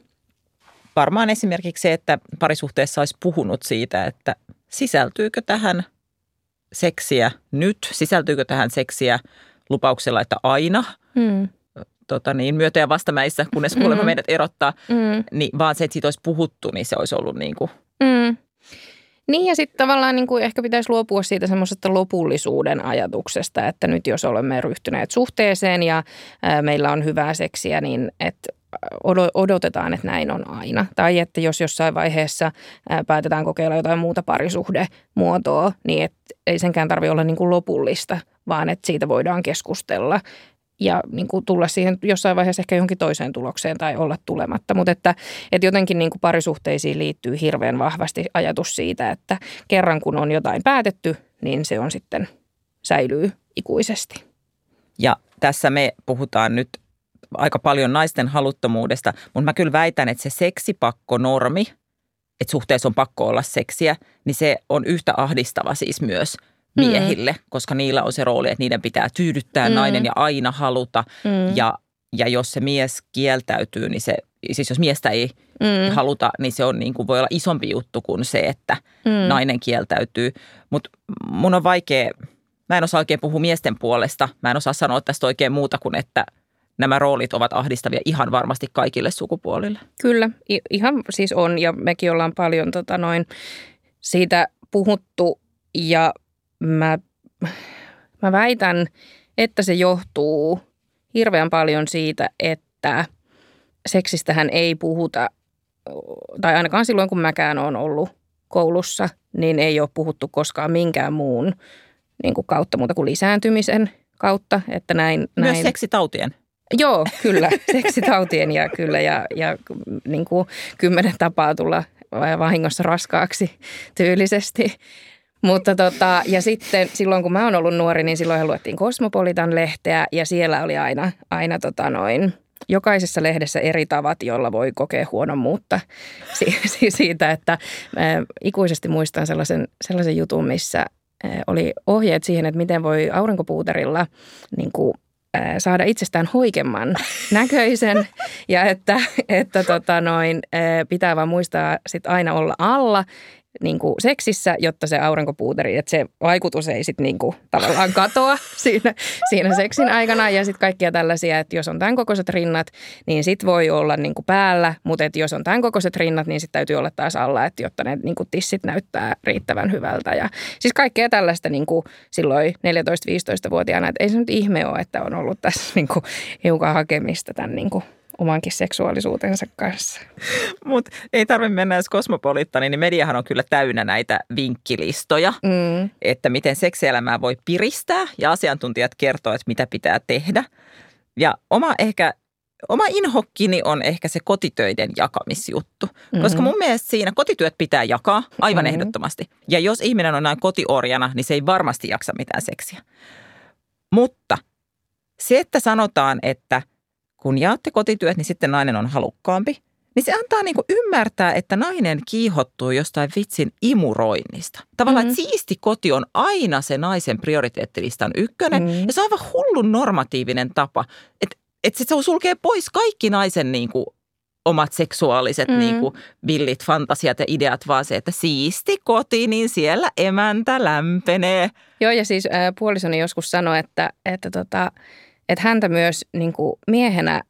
Varmaan esimerkiksi se, että parisuhteessa olisi puhunut siitä, että sisältyykö tähän seksiä nyt, sisältyykö tähän seksiä lupauksella, että aina, mm. tota niin, myötä- ja vastamäissä, kunnes kuolema mm. meidät erottaa, mm. niin vaan se, että siitä olisi puhuttu, niin se olisi ollut niin kuin. Mm. Niin ja sitten tavallaan niin kuin ehkä pitäisi luopua siitä semmoisesta lopullisuuden ajatuksesta, että nyt jos olemme ryhtyneet suhteeseen ja ää, meillä on hyvää seksiä, niin että odotetaan, että näin on aina. Tai että jos jossain vaiheessa päätetään kokeilla jotain muuta parisuhdemuotoa, niin et ei senkään tarvitse olla niin kuin lopullista, vaan että siitä voidaan keskustella ja niin kuin tulla siihen jossain vaiheessa ehkä johonkin toiseen tulokseen tai olla tulematta. Mutta että, että jotenkin niin kuin parisuhteisiin liittyy hirveän vahvasti ajatus siitä, että kerran kun on jotain päätetty, niin se on sitten säilyy ikuisesti. Ja tässä me puhutaan nyt aika paljon naisten haluttomuudesta, mutta mä kyllä väitän, että se seksipakkonormi, että suhteessa on pakko olla seksiä, niin se on yhtä ahdistava siis myös miehille, mm. koska niillä on se rooli, että niiden pitää tyydyttää mm. nainen ja aina haluta. Mm. Ja, ja jos se mies kieltäytyy, niin se, siis jos miestä ei mm. haluta, niin se on niin kuin, voi olla isompi juttu kuin se, että mm. nainen kieltäytyy. Mutta mun on vaikea, mä en osaa oikein puhua miesten puolesta. Mä en osaa sanoa tästä oikein muuta kuin, että – nämä roolit ovat ahdistavia ihan varmasti kaikille sukupuolille. Kyllä, ihan siis on ja mekin ollaan paljon tota noin siitä puhuttu ja mä, mä väitän, että se johtuu hirveän paljon siitä, että seksistähän ei puhuta, tai ainakaan silloin kun mäkään olen ollut koulussa, niin ei ole puhuttu koskaan minkään muun niin kuin kautta muuta kuin lisääntymisen kautta. Että näin, Myös näin. seksitautien. Joo, kyllä. Seksitautien ja kyllä ja, ja niin kuin kymmenen tapaa tulla vahingossa raskaaksi tyylisesti. Mutta tota, ja sitten silloin kun mä oon ollut nuori, niin silloin luettiin Kosmopolitan-lehteä ja siellä oli aina, aina tota noin, jokaisessa lehdessä eri tavat, jolla voi kokea huonommuutta si- siitä, että mä ikuisesti muistan sellaisen, sellaisen jutun, missä oli ohjeet siihen, että miten voi aurinkopuuterilla niin kuin, saada itsestään hoikemman näköisen. Ja että, että tota noin, pitää vaan muistaa sit aina olla alla niin kuin seksissä, jotta se aurinkopuuteri, että se vaikutus ei sitten niin tavallaan katoa siinä, siinä seksin aikana. Ja sitten kaikkia tällaisia, että jos on tämän kokoiset rinnat, niin sit voi olla niin kuin päällä, mutta että jos on tämän kokoiset rinnat, niin sitten täytyy olla taas alla, että jotta ne niin kuin tissit näyttää riittävän hyvältä. Ja siis kaikkea tällaista niin kuin silloin 14-15-vuotiaana, että ei se nyt ihme ole, että on ollut tässä niin kuin hiukan hakemista tämän niin kuin omankin seksuaalisuutensa kanssa. Mutta ei tarvitse mennä edes kosmopoliittani, niin mediahan on kyllä täynnä näitä vinkkilistoja, Mm. että miten seksielämää voi piristää ja asiantuntijat kertoo, että mitä pitää tehdä. Ja oma ehkä Oma inhokkini on ehkä se kotitöiden jakamisjuttu, mm-hmm. koska mun mielestä siinä kotityöt pitää jakaa aivan mm-hmm. ehdottomasti. Ja jos ihminen on näin kotiorjana, niin se ei varmasti jaksa mitään seksiä. Mutta se, että sanotaan, että – kun jaatte kotityöt, niin sitten nainen on halukkaampi. Niin se antaa niin kuin ymmärtää, että nainen kiihottuu jostain vitsin imuroinnista. Tavallaan, mm-hmm. että siisti koti on aina se naisen prioriteettilistan ykkönen. Mm-hmm. Ja se on aivan hullun normatiivinen tapa. Että et se sulkee pois kaikki naisen niin kuin omat seksuaaliset mm. niin kuin villit fantasiat ja ideat, vaan se, että siisti koti, niin siellä emäntä lämpenee. Joo, ja siis äh, puolisoni joskus sanoi, että, että tota, että häntä myös niin kuin miehenä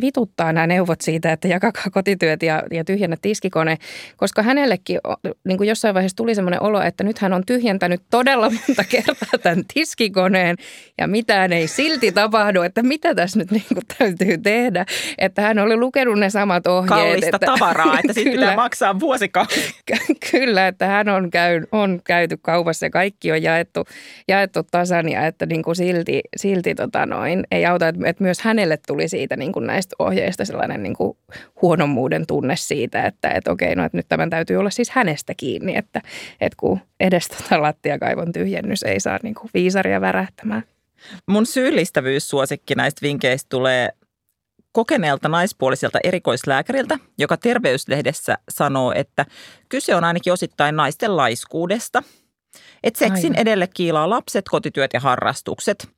vituttaa nämä neuvot siitä, että jakakaa kotityöt ja, ja tyhjennä tiskikone, koska hänellekin niin kuin jossain vaiheessa tuli semmoinen olo, että nyt hän on tyhjentänyt todella monta kertaa tämän tiskikoneen ja mitään ei silti tapahdu, että mitä tässä nyt niin kuin täytyy tehdä. Että hän oli lukenut ne samat ohjeet. Kallista että, tavaraa, että siitä pitää maksaa vuosikausi. Kyllä, että hän on, käy, on käyty kaupassa ja kaikki on jaettu, jaettu tasan ja että niin kuin silti, silti tota noin, ei auta, että, että myös hänelle tuli siitä niin kuin näistä ohjeista sellainen niin kuin huonommuuden tunne siitä, että, että okei, no että nyt tämän täytyy olla siis hänestä kiinni, että, että kun edes tota lattiakaivon tyhjennys ei saa niin kuin viisaria värähtämään. Mun syyllistävyyssuosikki näistä vinkkeistä tulee kokeneelta naispuoliselta erikoislääkäriltä, joka terveyslehdessä sanoo, että kyse on ainakin osittain naisten laiskuudesta – että seksin Aivan. edelle kiilaa lapset, kotityöt ja harrastukset.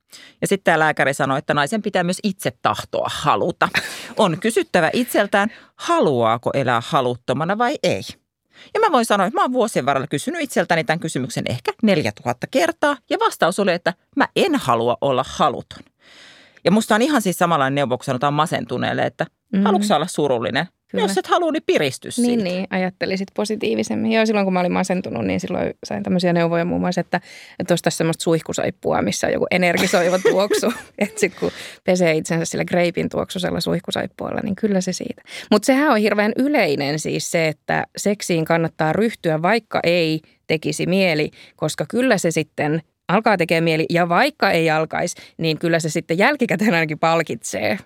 Ja sitten tämä lääkäri sanoi, että naisen pitää myös itse tahtoa haluta. On kysyttävä itseltään, haluaako elää haluttomana vai ei. Ja mä voin sanoa, että mä oon vuosien varrella kysynyt itseltäni tämän kysymyksen ehkä 4000 kertaa. Ja vastaus oli, että mä en halua olla haluton. Ja musta on ihan siis samanlainen neuvo, kun sanotaan masentuneelle, että mm-hmm. haluatko olla surullinen? Kyllä. Jos et halua, niin piristys Niin, siitä. niin, ajattelisit positiivisemmin. Joo, silloin kun mä olin masentunut, niin silloin sain tämmöisiä neuvoja muun muassa, että, ostaisi semmoista suihkusaippua, missä on joku energisoiva tuoksu. että sitten kun pesee itsensä sillä greipin tuoksuisella suihkusaippualla, niin kyllä se siitä. Mutta sehän on hirveän yleinen siis se, että seksiin kannattaa ryhtyä, vaikka ei tekisi mieli, koska kyllä se sitten alkaa tekemään mieli. Ja vaikka ei alkaisi, niin kyllä se sitten jälkikäteen ainakin palkitsee.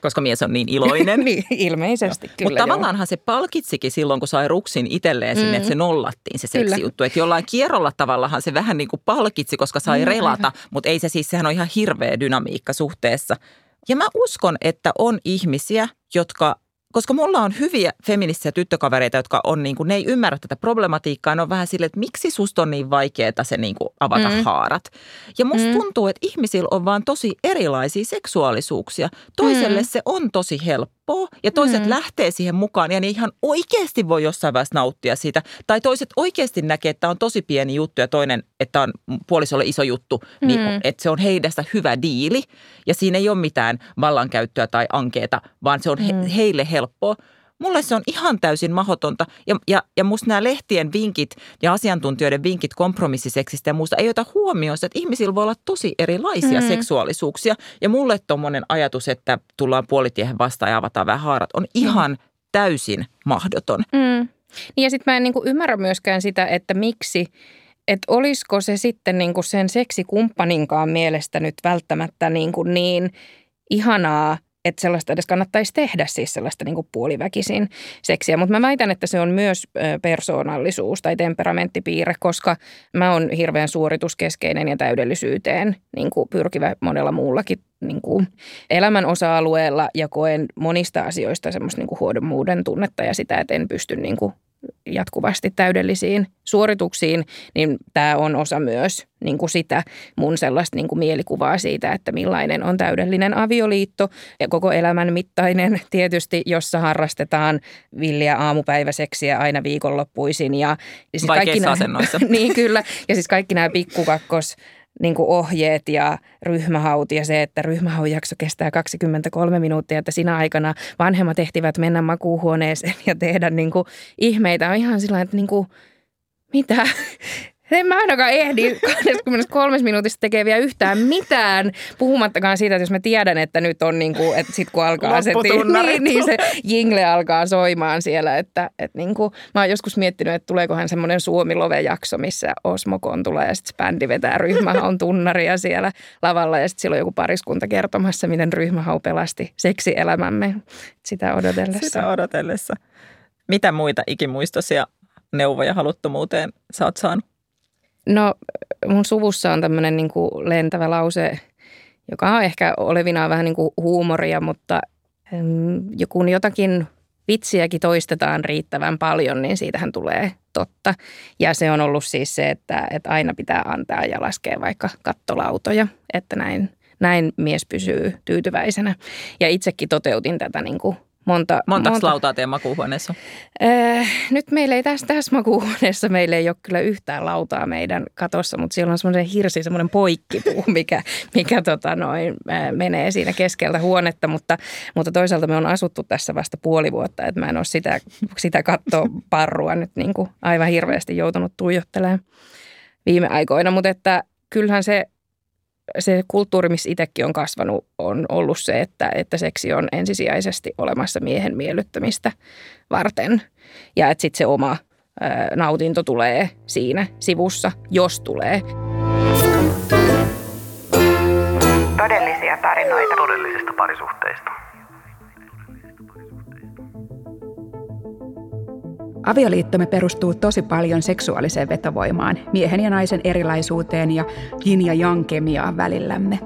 Koska mies on niin iloinen. niin, ilmeisesti kyllä. Mutta tavallaanhan se palkitsikin silloin, kun sai ruksin itselleen sinne, mm. että se nollattiin se seksijuttu. Että jollain kierrolla tavallahan se vähän niin kuin palkitsi, koska sai mm, relata, mutta ei se siis, sehän on ihan hirveä dynamiikka suhteessa. Ja mä uskon, että on ihmisiä, jotka koska mulla on hyviä feministisiä tyttökavereita, jotka on niin kuin, ne ei ymmärrä tätä problematiikkaa. Ne on vähän silleen, että miksi susta on niin vaikeaa se niin kuin avata mm. haarat. Ja musta mm. tuntuu, että ihmisillä on vaan tosi erilaisia seksuaalisuuksia. Toiselle mm. se on tosi helppoa ja toiset mm. lähtee siihen mukaan ja ne ihan oikeasti voi jossain vaiheessa nauttia siitä. Tai toiset oikeasti näkee, että on tosi pieni juttu ja toinen, että on puolisolle iso juttu, niin mm. että se on heidästä hyvä diili. Ja siinä ei ole mitään vallankäyttöä tai ankeeta, vaan se on he, mm. heille helppoa. Mulle se on ihan täysin mahdotonta. Ja, ja, ja musta nämä lehtien vinkit ja asiantuntijoiden vinkit kompromissiseksistä ja muusta ei ota huomioon että ihmisillä voi olla tosi erilaisia mm. seksuaalisuuksia. Ja mulle tuommoinen ajatus, että tullaan puolitiehen vastaan ja avataan vähän haarat, on ihan mm. täysin mahdoton. Mm. Niin ja sitten mä en niinku ymmärrä myöskään sitä, että miksi – että olisiko se sitten niin kuin sen seksikumppaninkaan mielestä nyt välttämättä niin, kuin niin ihanaa, että sellaista edes kannattaisi tehdä, siis sellaista niin kuin puoliväkisin seksiä. Mutta mä väitän, että se on myös persoonallisuus tai temperamenttipiirre, koska mä oon hirveän suorituskeskeinen ja täydellisyyteen niin kuin pyrkivä monella muullakin niin kuin elämän osa-alueella ja koen monista asioista semmoista niin kuin huodommuuden tunnetta ja sitä, että en pysty niin kuin jatkuvasti täydellisiin suorituksiin, niin tämä on osa myös niin kuin sitä mun sellaista niin kuin mielikuvaa siitä, että millainen on täydellinen avioliitto ja koko elämän mittainen tietysti, jossa harrastetaan villiä aamupäiväseksiä aina viikonloppuisin. Ja, ja siis kaikki nämä, niin kyllä, ja siis kaikki nämä pikkukakkos niin kuin ohjeet ja ryhmähaut ja se, että ryhmähaujakso kestää 23 minuuttia, että siinä aikana vanhemmat ehtivät mennä makuuhuoneeseen ja tehdä niin kuin ihmeitä. On ihan sillä että niin kuin, mitä? En mä ainakaan ehdi 23 minuutissa tekee vielä yhtään mitään, puhumattakaan siitä, että jos mä tiedän, että nyt on niin kuin, että sit kun alkaa se, niin, niin se jingle alkaa soimaan siellä, että, että niin kuin, mä oon joskus miettinyt, että tuleekohan semmoinen Suomi-love-jakso, missä Osmo Kontula ja sitten bändi vetää ryhmähaun tunnaria siellä lavalla ja sitten silloin joku pariskunta kertomassa, miten ryhmähau pelasti seksielämämme sitä odotellessa. Sitä odotellessa. Mitä muita ikimuistoisia neuvoja haluttomuuteen sä oot saanut? No mun suvussa on tämmöinen niin kuin lentävä lause, joka on ehkä olevinaan vähän niin kuin huumoria, mutta kun jotakin vitsiäkin toistetaan riittävän paljon, niin siitähän tulee totta. Ja se on ollut siis se, että, että aina pitää antaa ja laskea vaikka kattolautoja, että näin, näin mies pysyy tyytyväisenä. Ja itsekin toteutin tätä niin kuin Monta, Montako monta. lautaa teidän makuuhuoneessa? Äh, nyt meillä ei tässä, tässä makuuhuoneessa meillä ei ole kyllä yhtään lautaa meidän katossa, mutta siellä on semmoinen hirsi, semmoinen poikkipuu, mikä, mikä tota noin, äh, menee siinä keskeltä huonetta, mutta, mutta toisaalta me on asuttu tässä vasta puoli vuotta, että mä en ole sitä, sitä kattoparrua nyt niin kuin aivan hirveästi joutunut tuijottelemaan viime aikoina, mutta että kyllähän se se kulttuuri, missä itsekin on kasvanut, on ollut se, että, että seksi on ensisijaisesti olemassa miehen miellyttämistä varten. Ja että sitten se oma ää, nautinto tulee siinä sivussa, jos tulee. Todellisia tarinoita. Todellisista parisuhteista. Avioliittomme perustuu tosi paljon seksuaaliseen vetovoimaan, miehen ja naisen erilaisuuteen ja yin ja yang kemiaan välillämme.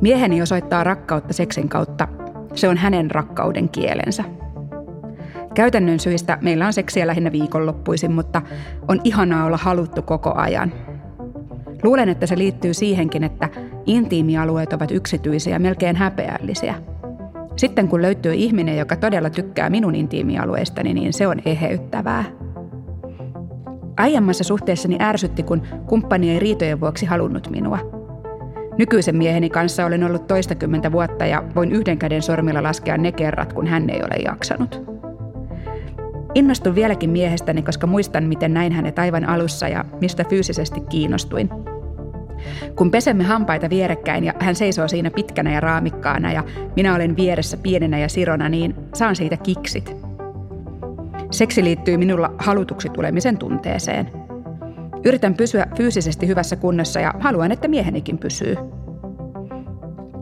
Mieheni osoittaa rakkautta seksin kautta. Se on hänen rakkauden kielensä. Käytännön syistä meillä on seksiä lähinnä viikonloppuisin, mutta on ihanaa olla haluttu koko ajan. Luulen, että se liittyy siihenkin, että intiimialueet ovat yksityisiä melkein häpeällisiä – sitten kun löytyy ihminen, joka todella tykkää minun intiimialueistani, niin se on eheyttävää. Aiemmassa suhteessani ärsytti, kun kumppani ei riitojen vuoksi halunnut minua. Nykyisen mieheni kanssa olen ollut toistakymmentä vuotta ja voin yhden käden sormilla laskea ne kerrat, kun hän ei ole jaksanut. Innostun vieläkin miehestäni, koska muistan, miten näin hänet aivan alussa ja mistä fyysisesti kiinnostuin – kun pesemme hampaita vierekkäin ja hän seisoo siinä pitkänä ja raamikkaana ja minä olen vieressä pienenä ja sirona, niin saan siitä kiksit. Seksi liittyy minulla halutuksi tulemisen tunteeseen. Yritän pysyä fyysisesti hyvässä kunnossa ja haluan, että miehenikin pysyy.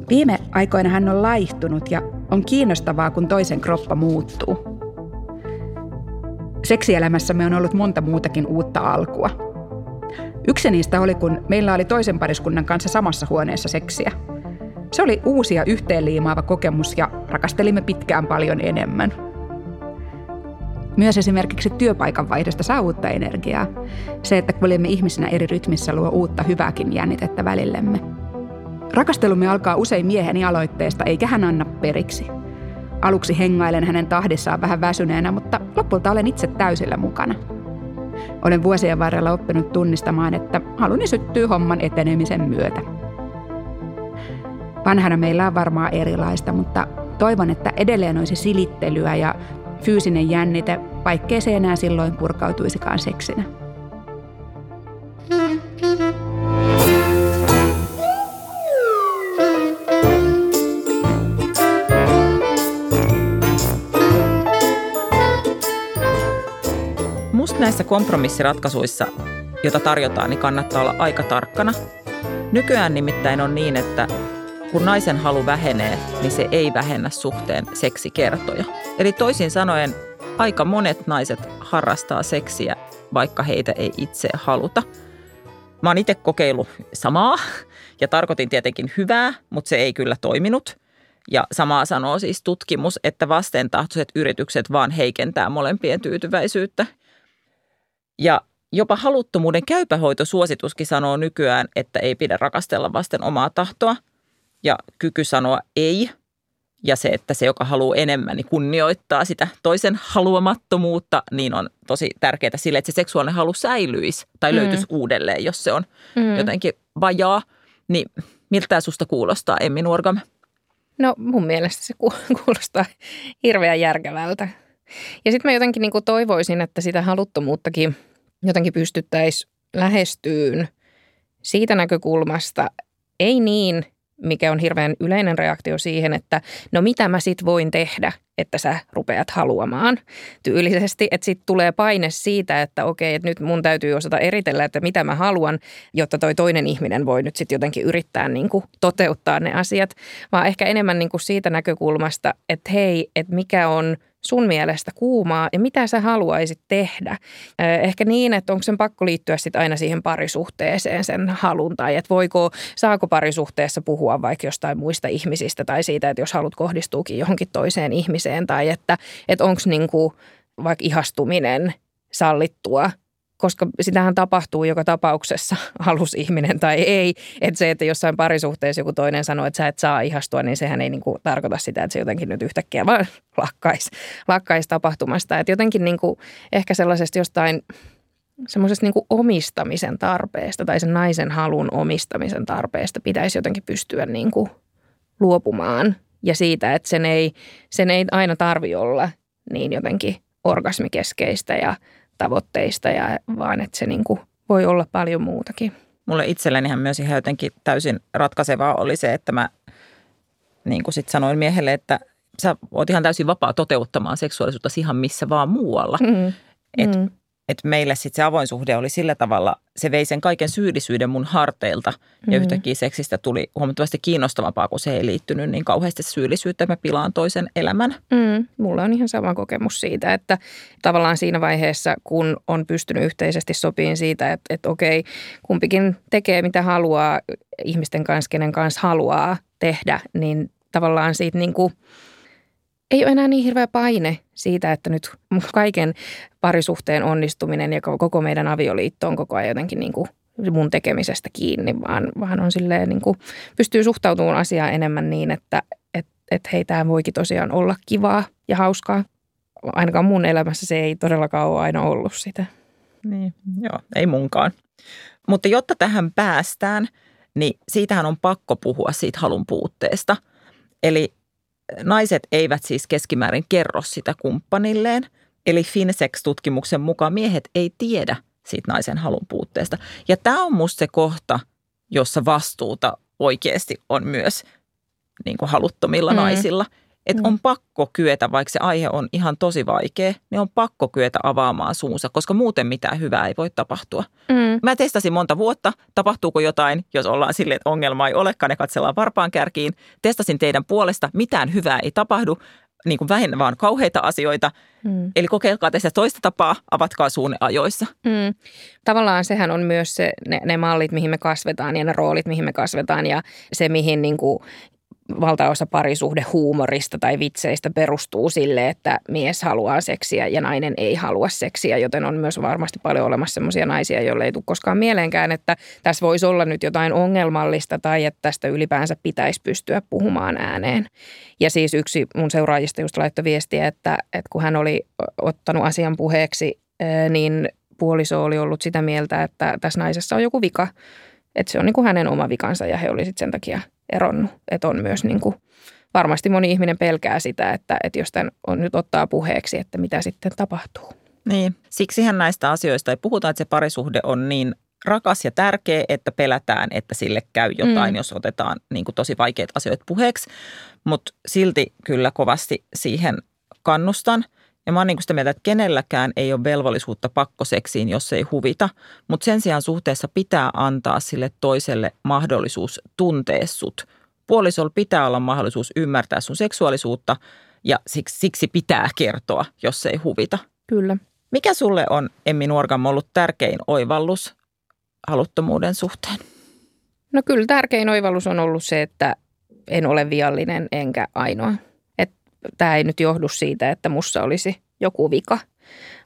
Viime aikoina hän on laihtunut ja on kiinnostavaa, kun toisen kroppa muuttuu. Seksielämässämme on ollut monta muutakin uutta alkua – Yksi niistä oli, kun meillä oli toisen pariskunnan kanssa samassa huoneessa seksiä. Se oli uusi ja yhteenliimaava kokemus ja rakastelimme pitkään paljon enemmän. Myös esimerkiksi työpaikan vaihdosta saa uutta energiaa. Se, että kuljemme ihmisinä eri rytmissä, luo uutta hyvääkin jännitettä välillemme. Rakastelumme alkaa usein mieheni aloitteesta, eikä hän anna periksi. Aluksi hengailen hänen tahdissaan vähän väsyneenä, mutta lopulta olen itse täysillä mukana – olen vuosien varrella oppinut tunnistamaan, että haluni syttyy homman etenemisen myötä. Vanhana meillä on varmaan erilaista, mutta toivon, että edelleen olisi silittelyä ja Fyysinen jännite, vaikkei se enää silloin purkautuisikaan seksinä. Näissä kompromissiratkaisuissa, joita tarjotaan, niin kannattaa olla aika tarkkana. Nykyään nimittäin on niin, että kun naisen halu vähenee, niin se ei vähennä suhteen seksikertoja. Eli toisin sanoen, aika monet naiset harrastaa seksiä, vaikka heitä ei itse haluta. Mä oon itse kokeillut samaa ja tarkoitin tietenkin hyvää, mutta se ei kyllä toiminut. Ja samaa sanoo siis tutkimus, että vastentahtoiset yritykset vaan heikentää molempien tyytyväisyyttä. Ja jopa haluttomuuden käypähoitosuosituskin sanoo nykyään, että ei pidä rakastella vasten omaa tahtoa – ja kyky sanoa ei ja se, että se, joka haluaa enemmän, niin kunnioittaa sitä toisen haluamattomuutta, niin on tosi tärkeää sille, että se seksuaalinen halu säilyisi tai löytyisi mm. uudelleen, jos se on mm. jotenkin vajaa. Niin miltä tämä susta kuulostaa, Emmi Nuorgam? No mun mielestä se kuulostaa hirveän järkevältä. Ja sitten mä jotenkin niin toivoisin, että sitä haluttomuuttakin jotenkin pystyttäisiin lähestyyn siitä näkökulmasta, ei niin, mikä on hirveän yleinen reaktio siihen, että no mitä mä sit voin tehdä, että sä rupeat haluamaan tyylisesti. Että sitten tulee paine siitä, että okei, että nyt mun täytyy osata eritellä, että mitä mä haluan, jotta toi toinen ihminen voi nyt sitten jotenkin yrittää niin kuin toteuttaa ne asiat. Vaan ehkä enemmän niin kuin siitä näkökulmasta, että hei, että mikä on – sun mielestä kuumaa ja mitä sä haluaisit tehdä. Ehkä niin, että onko sen pakko liittyä sitten aina siihen parisuhteeseen sen halun tai että voiko, saako parisuhteessa puhua vaikka jostain muista ihmisistä tai siitä, että jos halut kohdistuukin johonkin toiseen ihmiseen tai että, että onko niinku vaikka ihastuminen sallittua koska sitähän tapahtuu joka tapauksessa, halus ihminen tai ei. Että se, että jossain parisuhteessa joku toinen sanoo, että sä et saa ihastua, niin sehän ei niinku tarkoita sitä, että se jotenkin nyt yhtäkkiä vaan lakkaisi lakkais tapahtumasta. Että jotenkin niinku ehkä sellaisesta jostain semmoisesta niinku omistamisen tarpeesta tai sen naisen halun omistamisen tarpeesta pitäisi jotenkin pystyä niinku luopumaan. Ja siitä, että sen ei, sen ei aina tarvi olla niin jotenkin orgasmikeskeistä ja – tavoitteista, ja, vaan että se niin kuin voi olla paljon muutakin. Mulle itsellenihän myös ihan jotenkin täysin ratkaisevaa oli se, että mä niin kuin sit sanoin miehelle, että sä oot ihan täysin vapaa toteuttamaan seksuaalisuutta ihan missä vaan muualla. Mm. Et mm että meille sitten se avoin suhde oli sillä tavalla, se vei sen kaiken syyllisyyden mun harteilta ja mm. yhtäkkiä seksistä tuli huomattavasti kiinnostavampaa, kun se ei liittynyt niin kauheasti syyllisyyttä, että mä pilaan toisen elämän. Mm. Mulla on ihan sama kokemus siitä, että tavallaan siinä vaiheessa, kun on pystynyt yhteisesti sopiin siitä, että, että okei, kumpikin tekee mitä haluaa ihmisten kanssa, kenen kanssa haluaa tehdä, niin tavallaan siitä niin kuin – ei ole enää niin hirveä paine siitä, että nyt kaiken parisuhteen onnistuminen ja koko meidän avioliitto on koko ajan jotenkin niin kuin mun tekemisestä kiinni, vaan, vaan on silleen niin kuin, pystyy suhtautumaan asiaan enemmän niin, että et, et hei, tämä voikin tosiaan olla kivaa ja hauskaa. Ainakaan mun elämässä se ei todellakaan ole aina ollut sitä. Niin, joo, ei munkaan. Mutta jotta tähän päästään, niin siitähän on pakko puhua siitä halun puutteesta. Eli naiset eivät siis keskimäärin kerro sitä kumppanilleen. Eli Finsex-tutkimuksen mukaan miehet ei tiedä siitä naisen halun puutteesta. Ja tämä on musta se kohta, jossa vastuuta oikeasti on myös niin kuin haluttomilla mm. naisilla. Että mm. on pakko kyetä, vaikka se aihe on ihan tosi vaikea, niin on pakko kyetä avaamaan suunsa, koska muuten mitään hyvää ei voi tapahtua. Mm. Mä testasin monta vuotta, tapahtuuko jotain, jos ollaan silleen, että ongelma ei olekaan ja katsellaan varpaan kärkiin. Testasin teidän puolesta, mitään hyvää ei tapahdu, niin kuin vähennä vaan kauheita asioita. Mm. Eli kokeilkaa tässä toista tapaa, avatkaa suunne ajoissa. Mm. Tavallaan sehän on myös se, ne, ne mallit, mihin me kasvetaan ja ne roolit, mihin me kasvetaan ja se, mihin niin kuin valtaosa parisuhdehuumorista tai vitseistä perustuu sille, että mies haluaa seksiä ja nainen ei halua seksiä, joten on myös varmasti paljon olemassa sellaisia naisia, joille ei tule koskaan mieleenkään, että tässä voisi olla nyt jotain ongelmallista tai että tästä ylipäänsä pitäisi pystyä puhumaan ääneen. Ja siis yksi mun seuraajista just laittoi viestiä, että, että kun hän oli ottanut asian puheeksi, niin puoliso oli ollut sitä mieltä, että tässä naisessa on joku vika, että se on niin kuin hänen oma vikansa ja he oli sen takia – eronnut. Että on myös niin kuin varmasti moni ihminen pelkää sitä, että, että jos tämän on nyt ottaa puheeksi, että mitä sitten tapahtuu. Niin, siksihän näistä asioista ei puhuta, että se parisuhde on niin rakas ja tärkeä, että pelätään, että sille käy jotain, mm. jos otetaan niin kuin tosi vaikeita asioita puheeksi. Mutta silti kyllä kovasti siihen kannustan. Ja mä oon niin sitä mieltä, että kenelläkään ei ole velvollisuutta pakkoseksiin, jos ei huvita. Mutta sen sijaan suhteessa pitää antaa sille toiselle mahdollisuus tuntea sut. Puolisolla pitää olla mahdollisuus ymmärtää sun seksuaalisuutta ja siksi, siksi pitää kertoa, jos ei huvita. Kyllä. Mikä sulle on, Emmi Nuorgam, ollut tärkein oivallus haluttomuuden suhteen? No kyllä tärkein oivallus on ollut se, että en ole viallinen enkä ainoa. Tämä ei nyt johdu siitä, että mussa olisi joku vika,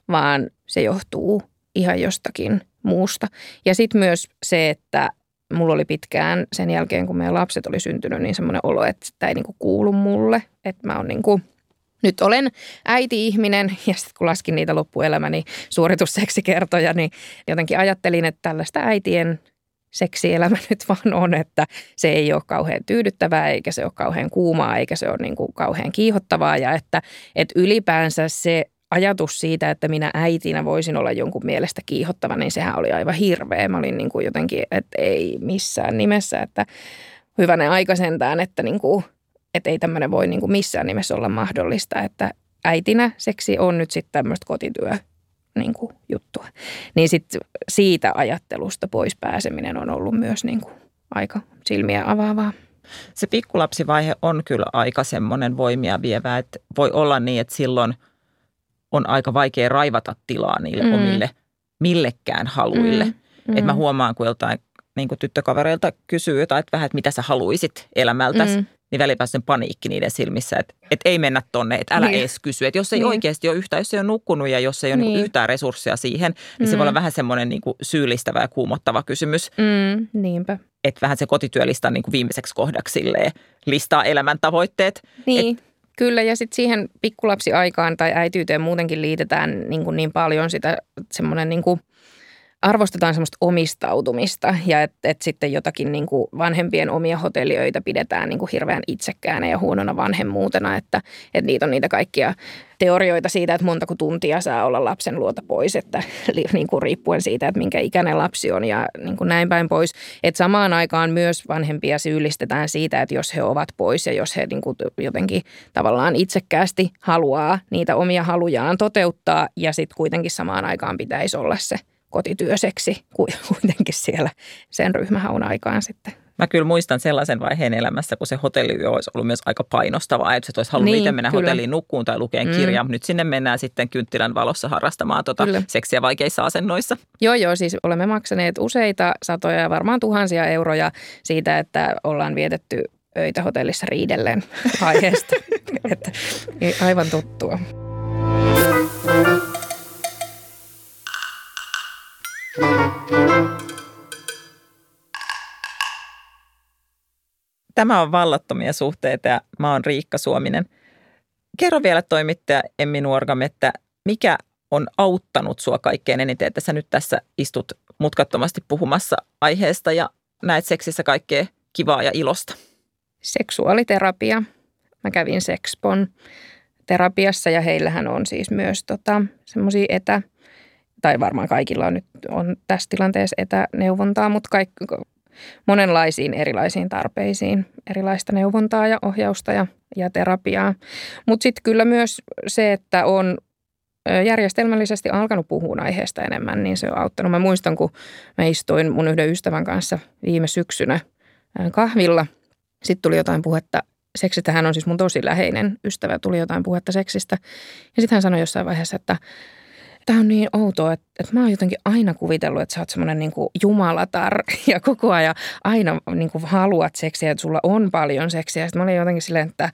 vaan se johtuu ihan jostakin muusta. Ja sitten myös se, että mulla oli pitkään sen jälkeen, kun meidän lapset oli syntynyt, niin semmoinen olo, että tämä ei niinku kuulu mulle. Että mä oon niinku, nyt olen äiti-ihminen ja sitten kun laskin niitä loppuelämäni suoritusseksikertoja, niin jotenkin ajattelin, että tällaista äitien seksielämä nyt vaan on, että se ei ole kauhean tyydyttävää eikä se ole kauhean kuumaa eikä se ole niin kuin kauhean kiihottavaa ja että, että ylipäänsä se ajatus siitä, että minä äitinä voisin olla jonkun mielestä kiihottava, niin sehän oli aivan hirveä. Mä olin niin kuin jotenkin, että ei missään nimessä, että hyvänen aika sentään, että, niin kuin, että ei tämmöinen voi niin kuin missään nimessä olla mahdollista, että äitinä seksi on nyt sitten tämmöistä kotityö niin kuin, juttua. Niin sitten siitä ajattelusta pois pääseminen on ollut myös niin kuin, aika silmiä avaavaa. Se pikkulapsivaihe on kyllä aika semmoinen voimia vievä, että voi olla niin, että silloin on aika vaikea raivata tilaa niille mm. omille millekään haluille. Mm. Mm. Että mä huomaan, kun joltain niin kuin tyttökavereilta kysyy jotain, että vähän, että mitä sä haluisit elämältäsi, mm niin välillä sen paniikki niiden silmissä, että, että ei mennä tonne, että älä niin. edes kysy. Että jos ei niin. oikeasti ole yhtään, jos ei ole nukkunut ja jos ei ole niin. niin yhtään resursseja siihen, niin mm. se voi olla vähän semmoinen niin kuin syyllistävä ja kuumottava kysymys. Mm, niinpä. Että vähän se kotityölistan niin kuin viimeiseksi kohdaksi silleen, listaa elämäntavoitteet. Niin. Et, Kyllä, ja sitten siihen pikkulapsiaikaan tai äityyteen muutenkin liitetään niin, kuin niin paljon sitä semmoinen niin kuin – arvostetaan semmoista omistautumista ja että et sitten jotakin niin kuin vanhempien omia hotelliöitä pidetään niin kuin hirveän itsekkäänä ja huonona vanhemmuutena, että, että niitä on niitä kaikkia teorioita siitä, että montako tuntia saa olla lapsen luota pois, että niin kuin riippuen siitä, että minkä ikäinen lapsi on ja niin kuin näin päin pois. Että samaan aikaan myös vanhempia syyllistetään siitä, että jos he ovat pois ja jos he niin kuin jotenkin tavallaan itsekkäästi haluaa niitä omia halujaan toteuttaa ja sitten kuitenkin samaan aikaan pitäisi olla se – kotityöseksi kuitenkin siellä sen ryhmähaun aikaan sitten. Mä kyllä muistan sellaisen vaiheen elämässä, kun se hotelli olisi ollut myös aika painostavaa, että se olisi halunnut niin, itse mennä kyllä. hotelliin nukkuun tai lukeen mm. Nyt sinne mennään sitten kynttilän valossa harrastamaan tuota seksiä vaikeissa asennoissa. Joo, joo, siis olemme maksaneet useita satoja ja varmaan tuhansia euroja siitä, että ollaan vietetty öitä hotellissa riidellen aiheesta. että, aivan tuttua. Tämä on vallattomia suhteita ja mä oon Riikka Suominen. Kerro vielä toimittaja Emmi Nuorgam, että mikä on auttanut sua kaikkein eniten, että sä nyt tässä istut mutkattomasti puhumassa aiheesta ja näet seksissä kaikkea kivaa ja ilosta? Seksuaaliterapia. Mä kävin Sexpon terapiassa ja heillähän on siis myös tota, semmoisia etä- tai varmaan kaikilla on nyt on tässä tilanteessa etäneuvontaa, mutta kaikki, monenlaisiin erilaisiin tarpeisiin, erilaista neuvontaa ja ohjausta ja, ja terapiaa. Mutta sitten kyllä myös se, että on järjestelmällisesti alkanut puhua aiheesta enemmän, niin se on auttanut. Mä muistan, kun mä istuin mun yhden ystävän kanssa viime syksynä kahvilla. Sitten tuli jotain puhetta seksistä. Hän on siis mun tosi läheinen ystävä. Tuli jotain puhetta seksistä. Ja sitten hän sanoi jossain vaiheessa, että Tämä on niin outoa, että, että mä oon jotenkin aina kuvitellut, että sä oot semmoinen niin jumalatar ja koko ajan aina niin kuin haluat seksiä, että sulla on paljon seksiä. Sitten mä olin jotenkin silleen, että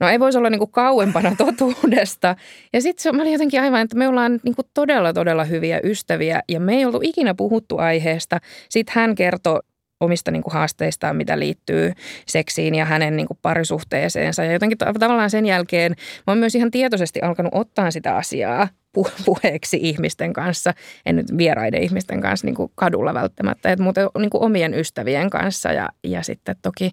no ei voisi olla niin kuin kauempana totuudesta. Ja sitten mä olin jotenkin aivan, että me ollaan niin kuin todella, todella hyviä ystäviä ja me ei oltu ikinä puhuttu aiheesta. Sitten hän kertoi omista niin kuin haasteistaan, mitä liittyy seksiin ja hänen niin kuin parisuhteeseensa. Ja jotenkin tavallaan sen jälkeen mä oon myös ihan tietoisesti alkanut ottaa sitä asiaa puheeksi ihmisten kanssa, en nyt vieraiden ihmisten kanssa niin kuin kadulla välttämättä, muuten niin omien ystävien kanssa. Ja, ja sitten toki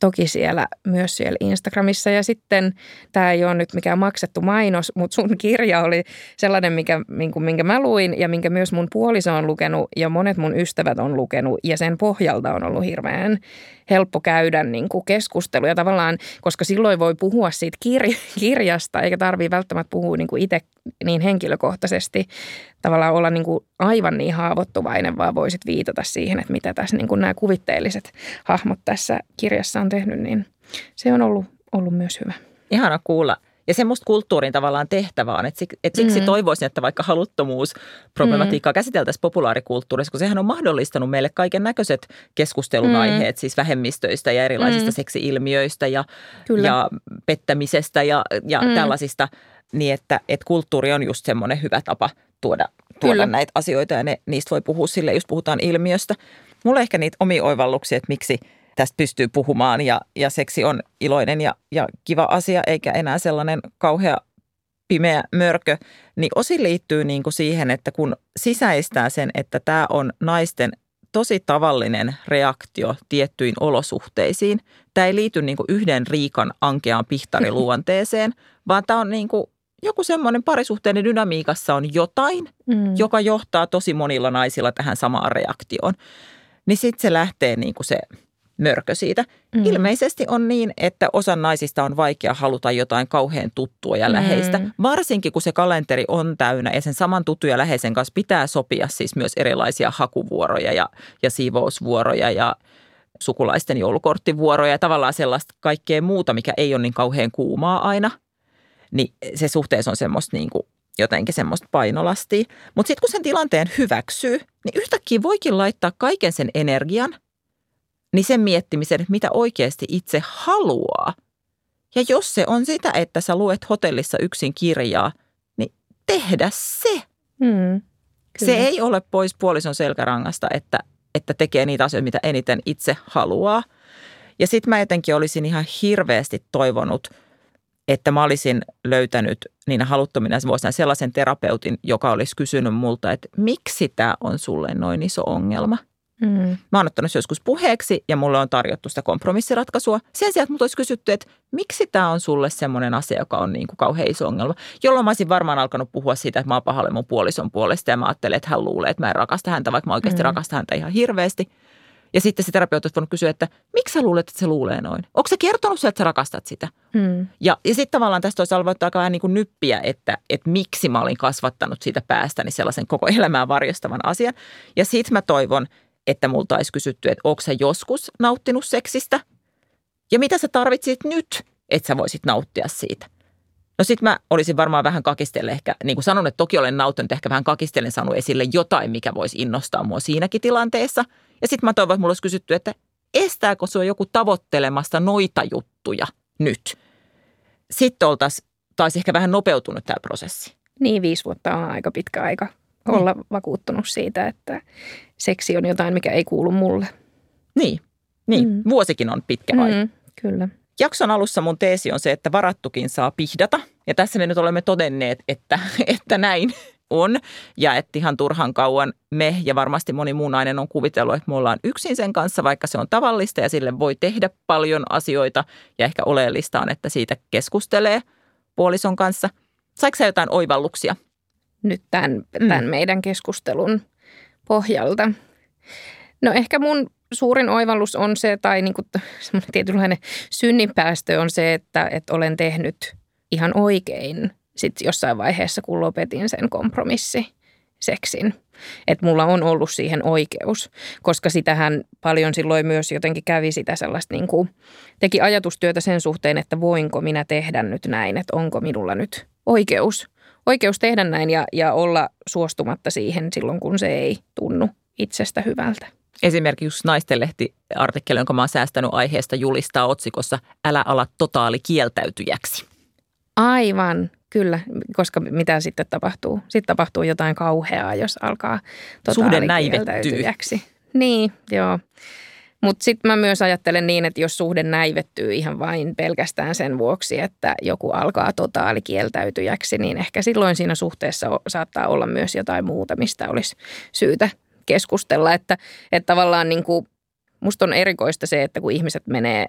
toki siellä myös siellä Instagramissa. Ja sitten tämä ei ole nyt mikään maksettu mainos, mutta sun kirja oli sellainen, mikä, minkä mä luin ja minkä myös mun puoliso on lukenut ja monet mun ystävät on lukenut. Ja sen pohjalta on ollut hirveän helppo käydä niin kuin keskusteluja tavallaan, koska silloin voi puhua siitä kir- kirjasta, eikä tarvitse välttämättä puhua niin kuin itse niin henkilökohtaisesti, tavallaan olla niin kuin aivan niin haavoittuvainen, vaan voisit viitata siihen, että mitä tässä niin kuin nämä kuvitteelliset hahmot tässä kirjassa tehnyt, niin se on ollut, ollut myös hyvä. Ihana kuulla. Ja se musta kulttuurin tavallaan tehtävä on, että siksi, että siksi mm. toivoisin, että vaikka haluttomuusproblematiikkaa mm. käsiteltäisiin populaarikulttuurissa, kun sehän on mahdollistanut meille kaiken näköiset keskustelun mm. aiheet, siis vähemmistöistä ja erilaisista mm. seksi-ilmiöistä ja, ja pettämisestä ja, ja mm. tällaisista, niin että, että kulttuuri on just semmoinen hyvä tapa tuoda, tuoda näitä asioita ja ne, niistä voi puhua sille, jos puhutaan ilmiöstä. Mulla on ehkä niitä omia oivalluksia, että miksi – tästä pystyy puhumaan ja, ja seksi on iloinen ja, ja kiva asia, eikä enää sellainen kauhea pimeä mörkö, niin osi liittyy niin kuin siihen, että kun sisäistää sen, että tämä on naisten tosi tavallinen reaktio tiettyihin olosuhteisiin. Tämä ei liity niin kuin yhden riikan ankeaan pihtariluonteeseen, vaan tämä on niin kuin joku semmoinen parisuhteinen dynamiikassa on jotain, mm. joka johtaa tosi monilla naisilla tähän samaan reaktioon. Niin sitten se lähtee niin kuin se – mörkö siitä. Mm. Ilmeisesti on niin, että osa naisista on vaikea haluta jotain kauhean tuttua ja läheistä, mm. varsinkin kun se kalenteri on täynnä ja sen saman tuttu ja läheisen kanssa pitää sopia siis myös erilaisia hakuvuoroja ja, ja siivousvuoroja ja sukulaisten joulukorttivuoroja ja tavallaan sellaista kaikkea muuta, mikä ei ole niin kauhean kuumaa aina. Niin se suhteessa on semmoista niin kuin jotenkin semmoista painolastia. Mutta sitten kun sen tilanteen hyväksyy, niin yhtäkkiä voikin laittaa kaiken sen energian – niin sen miettimisen, että mitä oikeasti itse haluaa. Ja jos se on sitä, että sä luet hotellissa yksin kirjaa, niin tehdä se. Mm, se ei ole pois puolison selkärangasta, että, että tekee niitä asioita, mitä eniten itse haluaa. Ja sitten mä jotenkin olisin ihan hirveästi toivonut, että mä olisin löytänyt niinä haluttomina vuosina sellaisen terapeutin, joka olisi kysynyt multa, että miksi tämä on sulle noin iso ongelma – Mm. Mä oon ottanut joskus puheeksi ja mulle on tarjottu sitä kompromissiratkaisua. Sen sijaan, että mut olisi kysytty, että miksi tämä on sulle semmoinen asia, joka on niin kuin kauhean iso ongelma. Jolloin mä olisin varmaan alkanut puhua siitä, että mä oon pahalle mun puolison puolesta ja mä ajattelen, että hän luulee, että mä en rakasta häntä, vaikka mä oikeasti mm. rakastan häntä ihan hirveästi. Ja sitten se terapeutti voinut kysyä, että miksi sä luulet, että se luulee noin? Onko se kertonut että sä rakastat sitä? Mm. Ja, ja sitten tavallaan tästä olisi alvoittu aika vähän niin kuin nyppiä, että, että miksi mä olin kasvattanut siitä päästäni sellaisen koko elämää varjostavan asian. Ja sitten mä toivon, että multa olisi kysytty, että onko sä joskus nauttinut seksistä? Ja mitä sä tarvitsit nyt, että sä voisit nauttia siitä? No sit mä olisin varmaan vähän kakistelle ehkä, niin kuin sanon, että toki olen nauttinut, ehkä vähän kakistellen saanut esille jotain, mikä voisi innostaa mua siinäkin tilanteessa. Ja sitten mä toivon, että mulla olisi kysytty, että estääkö sua joku tavoittelemasta noita juttuja nyt? Sitten oltaisiin taisi ehkä vähän nopeutunut tämä prosessi. Niin, viisi vuotta on aika pitkä aika olla niin. vakuuttunut siitä, että seksi on jotain, mikä ei kuulu mulle. Niin, niin. Mm. vuosikin on pitkä mm, aika. Kyllä. Jakson alussa mun teesi on se, että varattukin saa pihdata. Ja tässä me nyt olemme todenneet, että, että näin on. Ja että ihan turhan kauan me ja varmasti moni muu nainen on kuvitellut, että me ollaan yksin sen kanssa, vaikka se on tavallista ja sille voi tehdä paljon asioita. Ja ehkä oleellista on, että siitä keskustelee puolison kanssa. Saiko jotain oivalluksia nyt tämän, tämän mm. meidän keskustelun pohjalta. No ehkä mun suurin oivallus on se, tai niin kuin tietynlainen synninpäästö on se, että, että olen tehnyt ihan oikein sit jossain vaiheessa, kun lopetin sen kompromissi seksin. Että mulla on ollut siihen oikeus, koska sitähän paljon silloin myös jotenkin kävi sitä sellaista, niin kuin, teki ajatustyötä sen suhteen, että voinko minä tehdä nyt näin, että onko minulla nyt oikeus oikeus tehdä näin ja, ja olla suostumatta siihen silloin, kun se ei tunnu itsestä hyvältä. Esimerkiksi naistenlehti artikkeli, jonka mä oon säästänyt aiheesta, julistaa otsikossa Älä ala totaali kieltäytyjäksi. Aivan, kyllä, koska mitä sitten tapahtuu? Sitten tapahtuu jotain kauheaa, jos alkaa totaali kieltäytyjäksi. Niin, joo. Mutta sitten mä myös ajattelen niin, että jos suhde näivettyy ihan vain pelkästään sen vuoksi, että joku alkaa totaalikieltäytyjäksi, niin ehkä silloin siinä suhteessa saattaa olla myös jotain muuta, mistä olisi syytä keskustella. Että, että tavallaan niin kuin Musta on erikoista se, että kun ihmiset menee,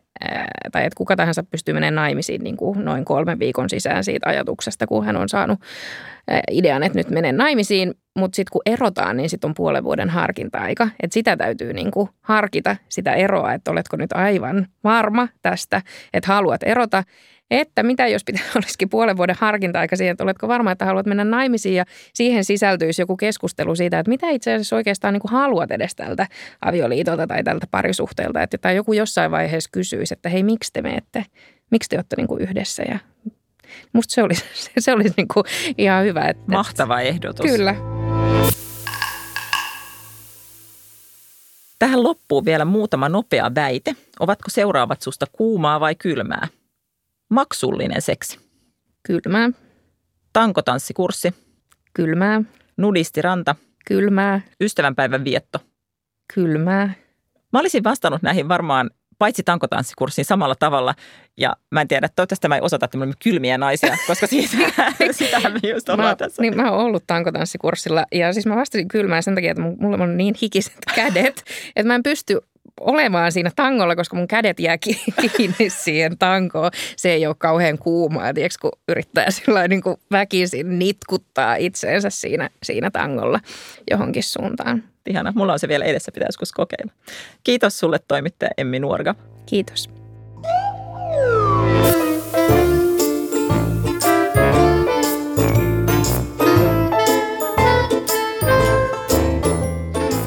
tai että kuka tahansa pystyy menemään naimisiin niin kuin noin kolmen viikon sisään siitä ajatuksesta, kun hän on saanut idean, että nyt menen naimisiin, mutta sitten kun erotaan, niin sitten on puolen vuoden harkinta-aika. Että sitä täytyy niin kuin harkita, sitä eroa, että oletko nyt aivan varma tästä, että haluat erota että mitä jos pitää olisikin puolen vuoden harkinta-aika siihen, että oletko varma, että haluat mennä naimisiin ja siihen sisältyisi joku keskustelu siitä, että mitä itse asiassa oikeastaan niin kuin haluat edes tältä avioliitolta tai tältä parisuhteelta. Että tai joku jossain vaiheessa kysyisi, että hei, miksi te menette, miksi te olette niin kuin yhdessä ja Musta se olisi, se olisi niin kuin ihan hyvä. Että, Mahtava ehdotus. Kyllä. Tähän loppuu vielä muutama nopea väite. Ovatko seuraavat susta kuumaa vai kylmää? Maksullinen seksi. Kylmää, Tankotanssikurssi. kylmää, Nudistiranta. kylmää, Ystävänpäivän vietto. kylmää. Mä olisin vastannut näihin varmaan paitsi tankotanssikurssiin samalla tavalla. Ja mä en tiedä, toivottavasti mä en osata, että me kylmiä naisia, koska siitä, sitähän me just ollaan Mä, tässä. niin, mä oon ollut tankotanssikurssilla ja siis mä vastasin kylmään sen takia, että mulla on niin hikiset kädet, että mä en pysty olemaan siinä tangolla, koska mun kädet jää ki- kiinni siihen tankoon. Se ei ole kauhean kuumaa, tiiäks, kun yrittää sillä niin kuin väkisin nitkuttaa itseensä siinä, siinä tangolla johonkin suuntaan. Ihana. Mulla on se vielä edessä, joskus kokeilla. Kiitos sulle toimittaja Emmi Nuorga. Kiitos.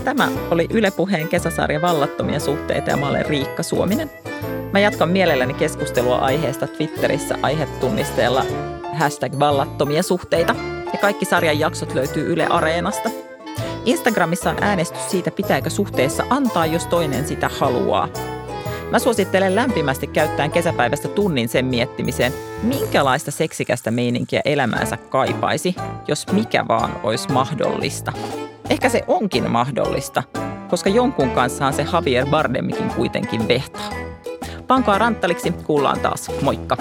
Tämä oli Yle Puheen kesäsarja Vallattomia suhteita ja mä olen Riikka Suominen. Mä jatkan mielelläni keskustelua aiheesta Twitterissä aihetunnisteella hashtag vallattomia suhteita. Ja kaikki sarjan jaksot löytyy Yle Areenasta. Instagramissa on äänestys siitä, pitääkö suhteessa antaa, jos toinen sitä haluaa. Mä suosittelen lämpimästi käyttäen kesäpäivästä tunnin sen miettimiseen, minkälaista seksikästä meininkiä elämäänsä kaipaisi, jos mikä vaan olisi mahdollista. Ehkä se onkin mahdollista, koska jonkun kanssahan se Javier Bardemikin kuitenkin vehtaa. Pankaa ranttaliksi, kuullaan taas. Moikka!